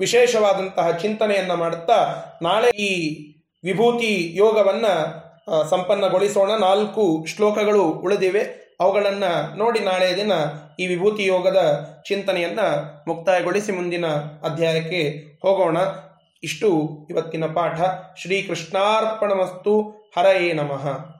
ವಿಶೇಷವಾದಂತಹ ಚಿಂತನೆಯನ್ನು ಮಾಡುತ್ತಾ ನಾಳೆ ಈ ವಿಭೂತಿ ಯೋಗವನ್ನು ಸಂಪನ್ನಗೊಳಿಸೋಣ. ನಾಲ್ಕು ಶ್ಲೋಕಗಳು ಉಳಿದಿವೆ. ಅವುಗಳನ್ನು ನೋಡಿ ನಾಳೆಯ ದಿನ ಈ ವಿಭೂತಿ ಯೋಗದ ಚಿಂತನೆಯನ್ನು ಮುಕ್ತಾಯಗೊಳಿಸಿ ಮುಂದಿನ ಅಧ್ಯಾಯಕ್ಕೆ ಹೋಗೋಣ. ಇಷ್ಟು ಇವತ್ತಿನ ಪಾಠ. ಶ್ರೀಕೃಷ್ಣಾರ್ಪಣಮಸ್ತು. ಹರಯೇ ನಮಃ.